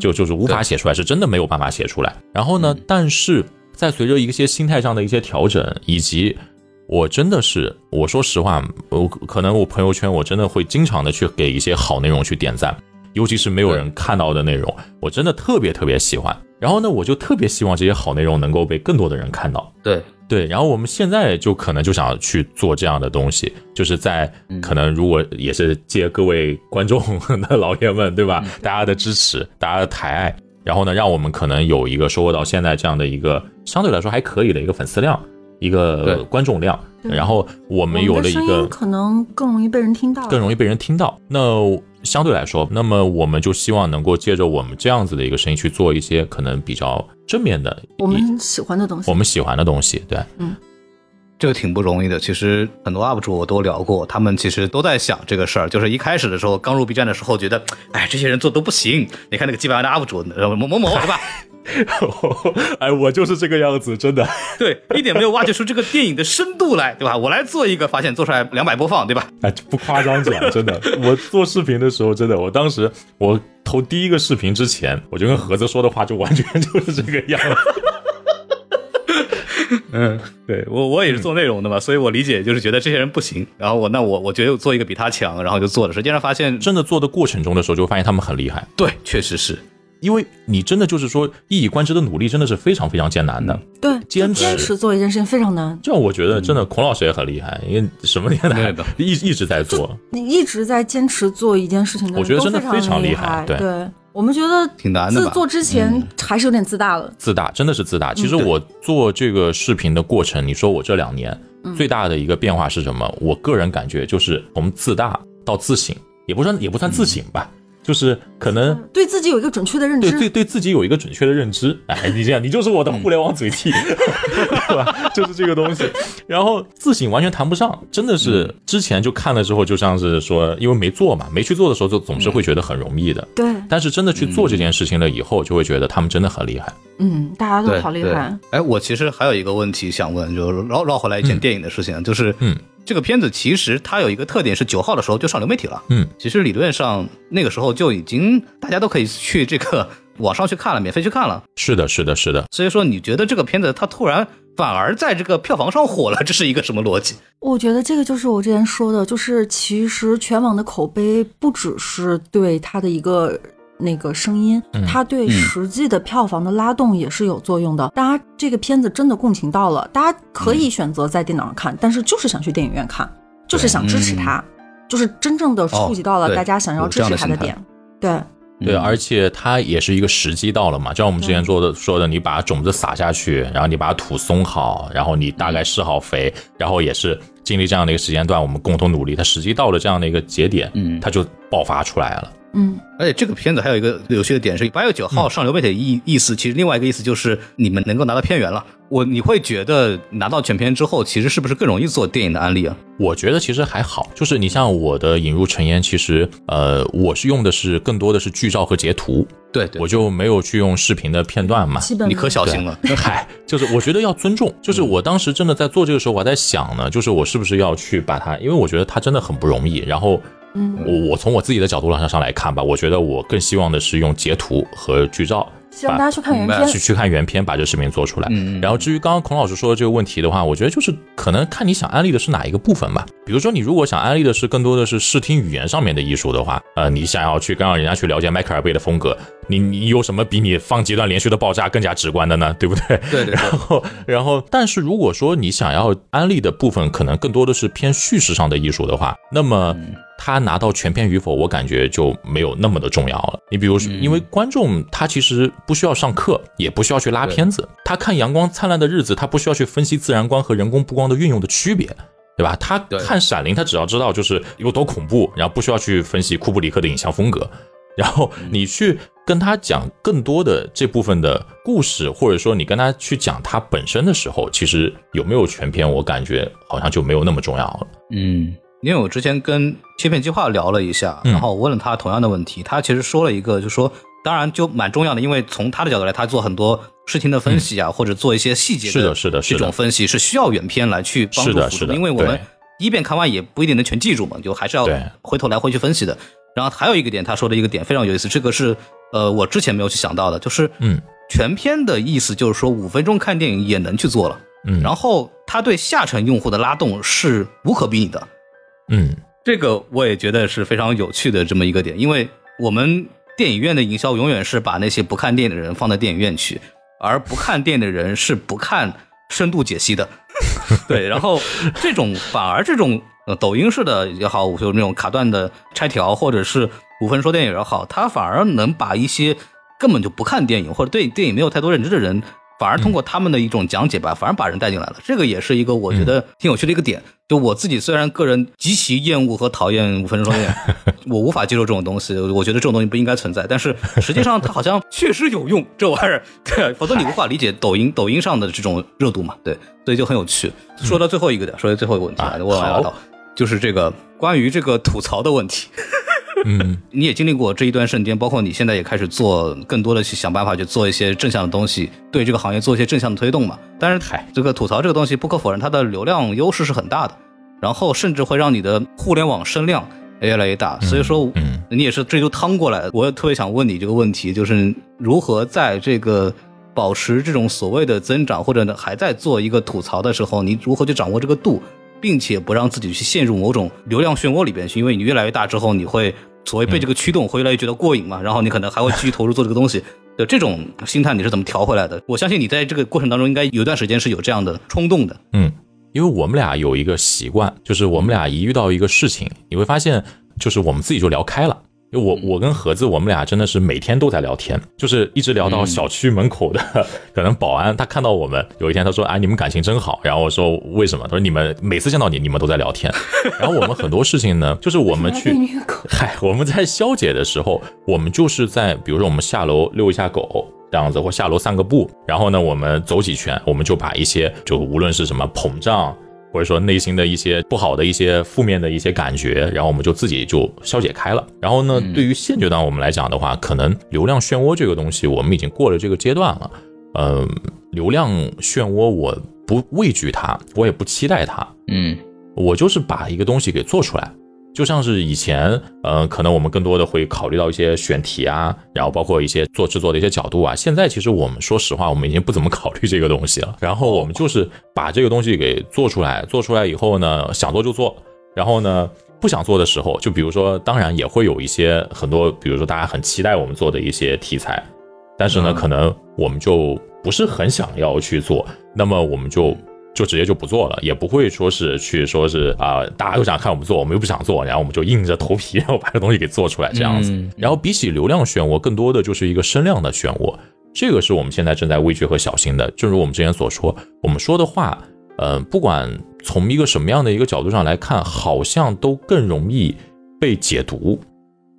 [SPEAKER 1] 就就是无法写出来，是真的没有办法写出来。然后呢，但是。在随着一些心态上的一些调整，以及我真的是，我说实话，我可能我朋友圈我真的会经常的去给一些好内容去点赞，尤其是没有人看到的内容，我真的特别特别喜欢。然后呢，我就特别希望这些好内容能够被更多的人看到。
[SPEAKER 3] 对
[SPEAKER 1] 对，然后我们现在就可能就想去做这样的东西，就是在可能如果也是借各位观众 的老爷们，对吧？大家的支持，大家的抬爱，然后呢，让我们可能有一个收获到现在这样的一个相对来说还可以的一个粉丝量，一个观众量，然后我们有了一个
[SPEAKER 2] 可能更容易被人听到，
[SPEAKER 1] 更容易被人听到。那相对来说，那么我们就希望能够借着我们这样子的一个声音去做一些可能比较正面的，
[SPEAKER 2] 我们喜欢的东西，
[SPEAKER 1] 我们喜欢的东西，对，
[SPEAKER 2] 嗯，
[SPEAKER 3] 这个挺不容易的。其实很多 UP 主我都聊过，他们其实都在想这个事儿，就是一开始的时候刚入 B 站的时候，觉得，哎，这些人做都不行。你看那个几百万的 UP 主，某某某，是吧？
[SPEAKER 1] 哎，我就是这个样子，真的，
[SPEAKER 3] 对，一点没有挖掘出这个电影的深度来，对吧？我来做一个，发现做出来两百播放，对吧？
[SPEAKER 1] 哎，不夸张讲，真的，我做视频的时候，真的，我当时我投第一个视频之前，我就跟盒子说的话，就完全就是这个样子。
[SPEAKER 3] 嗯，对我我也是做内容的嘛，所以我理解就是觉得这些人不行，然后我那我我觉得做一个比他强，然后就做了，实际上发现
[SPEAKER 1] 真的做的过程中的时候，就发现他们很厉害。
[SPEAKER 3] 对，确实是。
[SPEAKER 1] 因为你真的就是说一以贯之的努力，真的是非常非常艰难的。
[SPEAKER 2] 对，
[SPEAKER 1] 坚
[SPEAKER 2] 坚持做一件事情非常难。
[SPEAKER 1] 这样我觉得真的，孔老师也很厉害，因为什么年代 一一直在做，
[SPEAKER 2] 你一直在坚持做一件事情，
[SPEAKER 1] 我觉得真的非常
[SPEAKER 2] 厉
[SPEAKER 1] 害。
[SPEAKER 2] 对，我们觉得
[SPEAKER 3] 挺难的。
[SPEAKER 2] 自做之前还是有点自大了，
[SPEAKER 1] 自大真的是自大。其实我做这个视频的过程，你说我这两年最大的一个变化是什么？我个人感觉就是从自大到自省，也不算也不算自省吧。就是可能
[SPEAKER 2] 对自己有一个准确的认知，
[SPEAKER 1] 对对对自己有一个准确的认知。哎，你这样，你就是我的互联网嘴替，对吧？就是这个东西。然后自省完全谈不上，真的是之前就看了之后，就像是说，因为没做嘛，没去做的时候，就总是会觉得很容易的。
[SPEAKER 2] 对。
[SPEAKER 1] 但是真的去做这件事情了以后，就会觉得他们真的很厉害。
[SPEAKER 2] 嗯，大家都好厉害。
[SPEAKER 3] 哎，我其实还有一个问题想问，就绕绕回来一件电影的事情，就是嗯。这个片子其实它有一个特点是九号的时候就上流媒体了，
[SPEAKER 1] 嗯，
[SPEAKER 3] 其实理论上那个时候就已经大家都可以去这个网上去看了，免费去看了。
[SPEAKER 1] 是的，是的，是的。
[SPEAKER 3] 所以说，你觉得这个片子它突然反而在这个票房上火了，这是一个什么逻辑？
[SPEAKER 2] 我觉得这个就是我之前说的，就是其实全网的口碑不只是对它的一个。那个声音，它对实际的票房的拉动也是有作用的。大家这个片子真的共情到了，大家可以选择在电脑上看，但是就是想去电影院看，就是想支持它，就是真正的触及到了大家想要支持它的点。对。
[SPEAKER 1] 对，而且它也是一个时机到了嘛，就像我们之前说的说的，你把种子撒下去，然后你把土松好，然后你大概施好肥，然后也是经历这样的一个时间段，我们共同努力，它时机到了这样的一个节点，嗯，它就爆发出来了。
[SPEAKER 2] 嗯，
[SPEAKER 3] 而且这个片子还有一个有趣的点是，八月九号上流媒体意意思，其实另外一个意思就是你们能够拿到片源了。我你会觉得拿到全片之后，其实是不是更容易做电影的案例啊？
[SPEAKER 1] 我觉得其实还好，就是你像我的引入尘烟，其实呃，我是用的是更多的是剧照和截图，
[SPEAKER 3] 对，对
[SPEAKER 1] 我就没有去用视频的片段嘛。
[SPEAKER 3] 你可小心了，
[SPEAKER 1] 嗨，就是我觉得要尊重，就是我当时真的在做这个时候，我还在想呢，就是我是不是要去把它，因为我觉得它真的很不容易，然后。
[SPEAKER 2] 嗯，
[SPEAKER 1] 我我从我自己的角度上上来看吧，我觉得我更希望的是用截图和剧照，
[SPEAKER 2] 希望大家去看原片，
[SPEAKER 1] 去去看原片，把这视频做出来。然后至于刚刚孔老师说的这个问题的话，我觉得就是可能看你想安利的是哪一个部分吧。比如说你如果想安利的是更多的是视听语言上面的艺术的话，呃，你想要去刚让人家去了解迈克尔贝的风格，你你有什么比你放几段连续的爆炸更加直观的呢？对不对？
[SPEAKER 3] 对对。
[SPEAKER 1] 然后然后，但是如果说你想要安利的部分可能更多的是偏叙事上的艺术的话，那么。他拿到全片与否，我感觉就没有那么的重要了。你比如说，因为观众他其实不需要上课，也不需要去拉片子，他看《阳光灿烂的日子》，他不需要去分析自然光和人工布光的运用的区别，对吧？他看《闪灵》，他只要知道就是有多恐怖，然后不需要去分析库布里克的影像风格。然后你去跟他讲更多的这部分的故事，或者说你跟他去讲他本身的时候，其实有没有全片，我感觉好像就没有那么重要了。
[SPEAKER 3] 嗯。因为我之前跟切片计划聊了一下，然后我问了他同样的问题，他其实说了一个，就说当然就蛮重要的，因为从他的角度来，他做很多事情的分析啊，或者做一些细节
[SPEAKER 1] 的是的
[SPEAKER 3] 这种分析，是需要原片来去帮助辅助，因为我们第一遍看完也不一定能全记住嘛，就还是要回头来回去分析的。然后还有一个点，他说的一个点非常有意思，这个是呃我之前没有去想到的，就是
[SPEAKER 1] 嗯。
[SPEAKER 3] 全片的意思就是说五分钟看电影也能去做了，
[SPEAKER 1] 嗯，
[SPEAKER 3] 然后他对下沉用户的拉动是无可比拟的，
[SPEAKER 1] 嗯，
[SPEAKER 3] 这个我也觉得是非常有趣的这么一个点，因为我们电影院的营销永远是把那些不看电影的人放在电影院去，而不看电影的人是不看深度解析的，对，然后这种反而这种呃抖音式的也好，就那种卡段的拆条，或者是五分说电影也好，它反而能把一些根本就不看电影或者对电影没有太多认知的人。反而通过他们的一种讲解吧，反而把人带进来了。这个也是一个我觉得挺有趣的一个点。就我自己虽然个人极其厌恶和讨厌五分钟说电影，我无法接受这种东西，我觉得这种东西不应该存在。但是实际上它好像 确实有用，这玩意儿，对，否则你无法理解 抖音抖音上的这种热度嘛，对，所以就很有趣。说到最后一个点，说到最后一个问题啊，我就是这个关于这个吐槽的问题。
[SPEAKER 1] 嗯，
[SPEAKER 3] 你也经历过这一段瞬间，包括你现在也开始做更多的去想办法去做一些正向的东西，对这个行业做一些正向的推动嘛。但是，
[SPEAKER 1] 嗨，
[SPEAKER 3] 这个吐槽这个东西不可否认，它的流量优势是很大的，然后甚至会让你的互联网声量越来越大。所以说，
[SPEAKER 1] 嗯，
[SPEAKER 3] 你也是这就趟过来。我也特别想问你这个问题，就是如何在这个保持这种所谓的增长，或者呢还在做一个吐槽的时候，你如何去掌握这个度？并且不让自己去陷入某种流量漩涡里边去，因为你越来越大之后，你会所谓被这个驱动，会越来越觉得过瘾嘛，然后你可能还会继续投入做这个东西 的这种心态，你是怎么调回来的？我相信你在这个过程当中，应该有一段时间是有这样的冲动的。
[SPEAKER 1] 嗯，因为我们俩有一个习惯，就是我们俩一遇到一个事情，你会发现，就是我们自己就聊开了。我我跟盒子，我们俩真的是每天都在聊天，就是一直聊到小区门口的 可能保安，他看到我们有一天他说：“哎，你们感情真好。”然后我说：“为什么？”他说：“你们每次见到你，你们都在聊天。” 然后我们很多事情呢，就是我们去，嗨，我们在消解的时候，我们就是在比如说我们下楼遛一下狗这样子，或下楼散个步，然后呢，我们走几圈，我们就把一些就无论是什么膨胀。或者说内心的一些不好的一些负面的一些感觉，然后我们就自己就消解开了。然后呢，对于现阶段我们来讲的话，可能流量漩涡这个东西，我们已经过了这个阶段了。嗯，流量漩涡我不畏惧它，我也不期待它。
[SPEAKER 3] 嗯，
[SPEAKER 1] 我就是把一个东西给做出来。就像是以前，呃，可能我们更多的会考虑到一些选题啊，然后包括一些做制作的一些角度啊。现在其实我们说实话，我们已经不怎么考虑这个东西了。然后我们就是把这个东西给做出来，做出来以后呢，想做就做。然后呢，不想做的时候，就比如说，当然也会有一些很多，比如说大家很期待我们做的一些题材，但是呢，可能我们就不是很想要去做，那么我们就。就直接就不做了，也不会说是去说是啊，大家都想看我们做，我们又不想做，然后我们就硬着头皮，然后把这东西给做出来这样子。然后比起流量漩涡，更多的就是一个声量的漩涡，这个是我们现在正在畏惧和小心的。正如我们之前所说，我们说的话，呃，不管从一个什么样的一个角度上来看，好像都更容易被解读。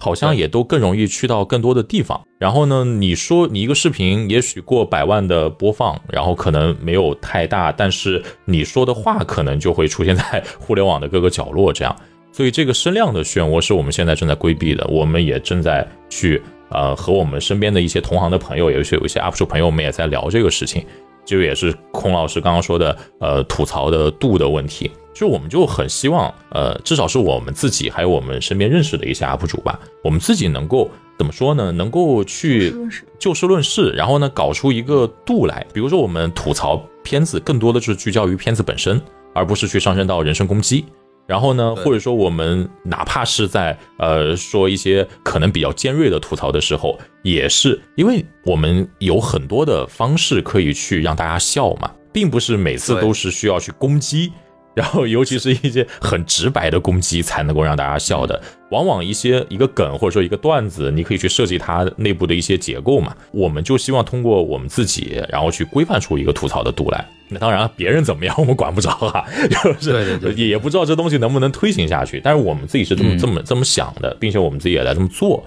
[SPEAKER 1] 好像也都更容易去到更多的地方。然后呢，你说你一个视频也许过百万的播放，然后可能没有太大，但是你说的话可能就会出现在互联网的各个角落。这样，所以这个声量的漩涡是我们现在正在规避的。我们也正在去呃和我们身边的一些同行的朋友，也许有一些 UP 主朋友，我们也在聊这个事情。就也是孔老师刚刚说的，呃，吐槽的度的问题。就我们就很希望，呃，至少是我们自己，还有我们身边认识的一些 UP 主吧，我们自己能够怎么说呢？能够去就事论事，然后呢，搞出一个度来。比如说，我们吐槽片子，更多的是聚焦于片子本身，而不是去上升到人身攻击。然后呢，或者说我们哪怕是在呃说一些可能比较尖锐的吐槽的时候，也是因为我们有很多的方式可以去让大家笑嘛，并不是每次都是需要去攻击。然后，尤其是一些很直白的攻击才能够让大家笑的。往往一些一个梗或者说一个段子，你可以去设计它内部的一些结构嘛。我们就希望通过我们自己，然后去规范出一个吐槽的度来。那当然，别人怎么样 我们管不着哈，就是也不知道这东西能不能推行下去。但是我们自己是这么这么这么想的，并且我们自己也在这么做。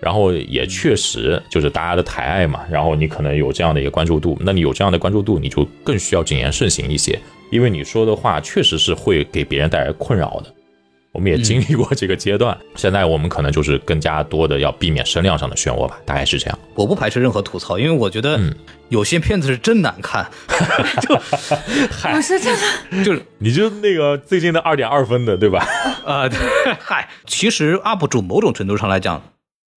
[SPEAKER 1] 然后也确实就是大家的抬爱嘛。然后你可能有这样的一个关注度，那你有这样的关注度，你就更需要谨言慎行一些。因为你说的话确实是会给别人带来困扰的，我们也经历过这个阶段。现在我们可能就是更加多的要避免声量上的漩涡吧，大概是这样。
[SPEAKER 3] 我不排斥任何吐槽，因为我觉得有些片子是真难看。就，
[SPEAKER 2] 我是真的，
[SPEAKER 3] 就是
[SPEAKER 1] 你就那个最近的二点二分的，对吧？
[SPEAKER 3] 啊，嗨，其实 UP 主某种程度上来讲，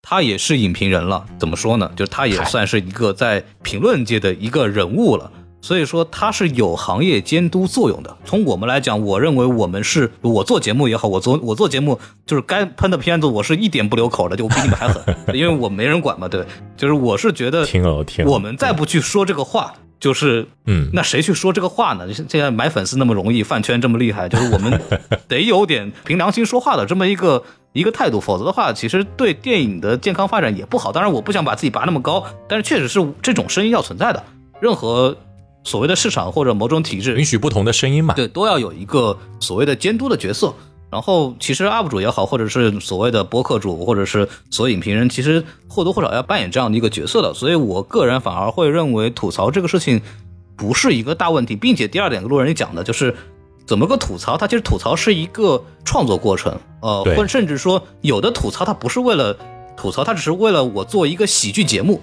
[SPEAKER 3] 他也是影评人了，怎么说呢？就是他也算是一个在评论界的一个人物了。所以说它是有行业监督作用的。从我们来讲，我认为我们是我做节目也好，我做我做节目就是该喷的片子，我是一点不留口的，就比你们还狠，因为我没人管嘛，对。就是我是觉得，
[SPEAKER 1] 听，
[SPEAKER 3] 我们再不去说这个话，就是
[SPEAKER 1] 嗯，
[SPEAKER 3] 那谁去说这个话呢？现在买粉丝那么容易，饭圈这么厉害，就是我们得有点凭良心说话的这么一个一个态度，否则的话，其实对电影的健康发展也不好。当然，我不想把自己拔那么高，但是确实是这种声音要存在的，任何。所谓的市场或者某种体制
[SPEAKER 1] 允许不同的声音嘛？
[SPEAKER 3] 对，都要有一个所谓的监督的角色。然后，其实 UP 主也好，或者是所谓的播客主，或者是所有影评人，其实或多或少要扮演这样的一个角色的。所以我个人反而会认为吐槽这个事情不是一个大问题，并且第二点，路人也讲的就是怎么个吐槽，它其实吐槽是一个创作过程，呃，或甚至说有的吐槽它不是为了吐槽，它只是为了我做一个喜剧节目。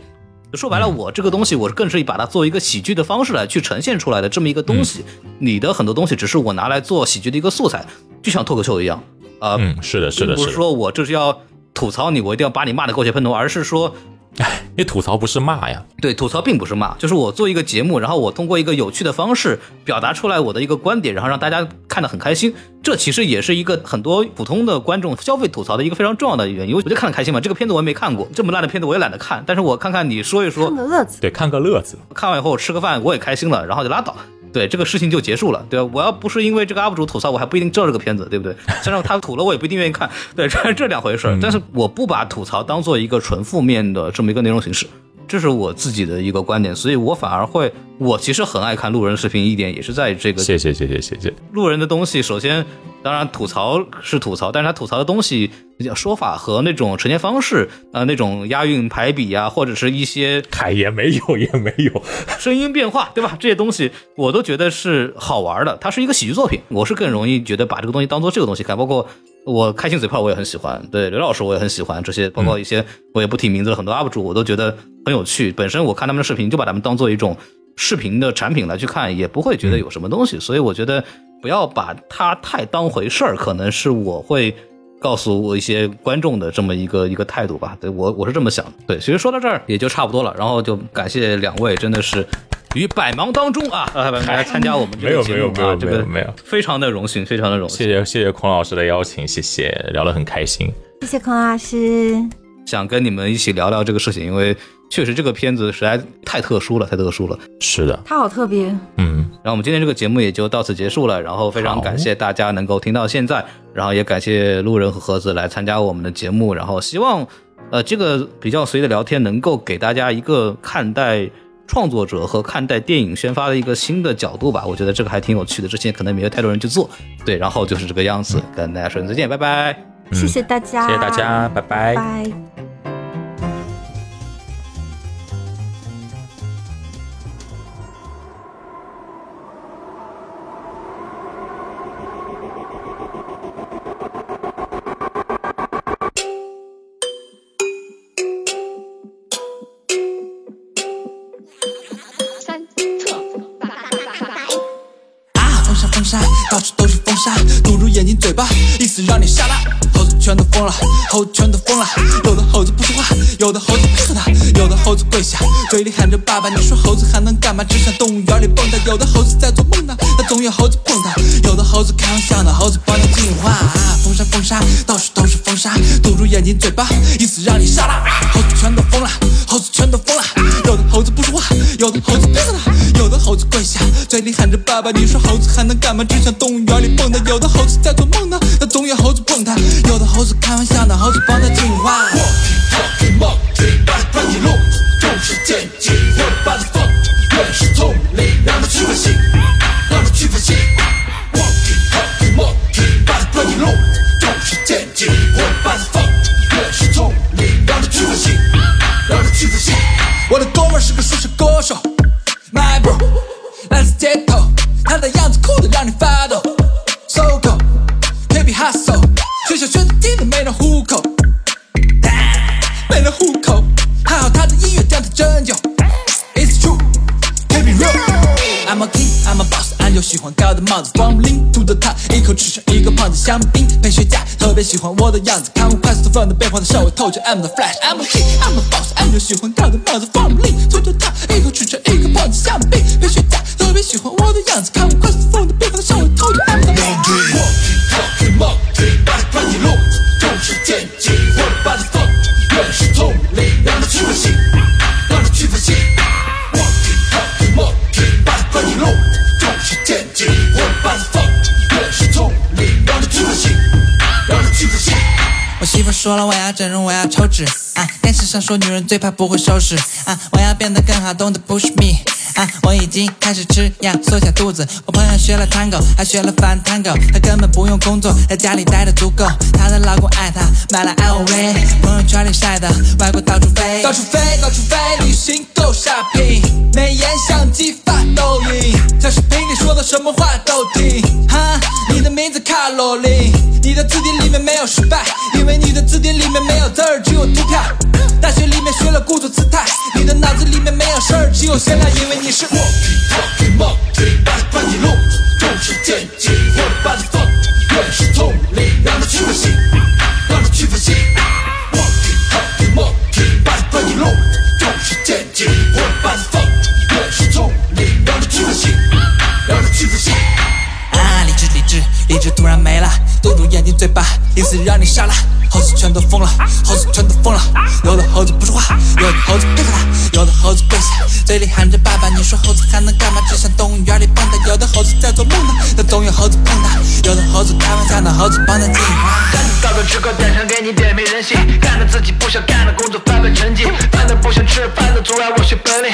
[SPEAKER 3] 说白了，我这个东西，我是更是以把它作为一个喜剧的方式来去呈现出来的这么一个东西。你的很多东西只是我拿来做喜剧的一个素材，就像脱口秀一样啊。
[SPEAKER 1] 嗯，是的，是的，
[SPEAKER 3] 不是说我这是要吐槽你，我一定要把你骂的狗血喷头，而是说。
[SPEAKER 1] 哎，你吐槽不是骂呀？
[SPEAKER 3] 对，吐槽并不是骂，就是我做一个节目，然后我通过一个有趣的方式表达出来我的一个观点，然后让大家看得很开心。这其实也是一个很多普通的观众消费吐槽的一个非常重要的原因。我就看得开心嘛，这个片子我也没看过，这么烂的片子我也懒得看，但是我看看你说一说，
[SPEAKER 2] 看个乐子，
[SPEAKER 1] 对，看个乐子，
[SPEAKER 3] 看完以后吃个饭我也开心了，然后就拉倒。对这个事情就结束了，对吧？我要不是因为这个 UP 主吐槽，我还不一定知道这个片子，对不对？虽然他吐了，我也不一定愿意看，对，这这两回事。但是我不把吐槽当做一个纯负面的这么一个内容形式。这是我自己的一个观点，所以我反而会，我其实很爱看路人视频，一点也是在这个。
[SPEAKER 1] 谢谢谢谢谢谢。
[SPEAKER 3] 路人的东西，首先，当然吐槽是吐槽，但是他吐槽的东西说法和那种呈现方式，呃，那种押韵排比啊，或者是一些，
[SPEAKER 1] 嗨，也没有也没有，
[SPEAKER 3] 声音变化，对吧？这些东西我都觉得是好玩的，它是一个喜剧作品，我是更容易觉得把这个东西当做这个东西看，包括。我开心嘴炮我也很喜欢，对刘老师我也很喜欢这些，包括一些我也不提名字的很多 UP 主，我都觉得很有趣。本身我看他们的视频，就把他们当做一种视频的产品来去看，也不会觉得有什么东西。所以我觉得不要把它太当回事儿，可能是我会告诉我一些观众的这么一个一个态度吧。对我我是这么想的。对，其实说到这儿也就差不多了，然后就感谢两位，真的是。于百忙当中啊，来参加我们这个节目
[SPEAKER 1] 啊，这个没有，
[SPEAKER 3] 非常的荣幸，非常的荣幸。
[SPEAKER 1] 谢谢谢谢孔老师的邀请，谢谢，聊得很开心。
[SPEAKER 2] 谢谢孔老师，
[SPEAKER 3] 想跟你们一起聊聊这个事情，因为确实这个片子实在太特殊了，太特殊了。
[SPEAKER 1] 是的，
[SPEAKER 2] 它好特别。
[SPEAKER 1] 嗯，
[SPEAKER 3] 然后我们今天这个节目也就到此结束了，然后非常感谢大家能够听到现在，然后也感谢路人和盒子来参加我们的节目，然后希望呃这个比较随意的聊天能够给大家一个看待。创作者和看待电影宣发的一个新的角度吧，我觉得这个还挺有趣的。之前可能没有太多人去做，对，然后就是这个样子。跟大家说再见，拜拜，
[SPEAKER 2] 谢谢大家，
[SPEAKER 1] 谢谢大家，拜
[SPEAKER 2] 拜。
[SPEAKER 4] 嘴疯了，猴子全都疯了。有的猴子不说话，有的猴子配合他，有的猴子跪下，嘴里喊着爸爸。你说猴子还能干嘛？只想动物园里蹦跶。有的猴子在做梦呢，那总有猴子碰它。有的猴子开玩笑呢，猴子帮他进化。风沙风沙，到处都是风沙，堵住眼睛嘴巴，意思让你下拉。猴子全都疯了，猴子全都疯了。有的猴子不说话，有的猴子配合他，有的猴子跪下，嘴里喊着爸爸。你说猴子还能干嘛？只想动物园里蹦跶。有的猴子在做梦呢，那总有猴子。猴子开玩笑呢，猴子帮他进化。喜欢我的样子，看我快速放的变化的稍微透着 I'm the flash，I'm the king，I'm the boss，I'm 就喜欢高的帽子放不力，拖拖沓，一口吃成一个胖子香槟。配雪茄，特别喜欢我的样子，看说了，我要整容，我要抽脂啊！电视上说女人最怕不会收拾啊！我要变得更好，Don't push me 啊！我已经开始吃药，缩小肚子。我朋友学了 Tango，还学了反 Tango，她根本不用工作，在家里待的足够。她的老公爱她，买了 LV，朋友圈里晒的，外国到处飞，到处飞，到处飞，旅行够 shopping，美颜相机发抖音，在视频里说的什么话都听。哈，你的名字卡罗琳，你的字典里面没有失败，因为你的字典里面没有字儿，只有图片。大学里面学了故作姿态，你的脑子里面没有事儿，只有闲聊，因为你是
[SPEAKER 5] Walking, talking, monkey，把你关进笼子，动手剑戟，我的 body fuck，原始丛林，让它去分析，让它去分析。Walking, talking, monkey，把你关进笼子，动手剑戟，我的 body fuck，原始丛林，让它去分析，让它去分析。
[SPEAKER 4] 啊，理智理智理智突然没了，堵住眼睛嘴巴，意思让你傻了。猴子全都疯了，猴子全都疯了。有的，有的猴子配合他，有的猴子跪下，嘴里喊着爸爸。你说猴子还能干嘛？只想动物园里蹦跶。有的猴子在做梦呢，那总有猴子碰它。有的猴子开玩笑，那猴子帮他进化。
[SPEAKER 6] 到的吃个点想给你点名人性，干着自己不想干的工作，翻倍成绩。饭都不想吃饭的，总要我学本领。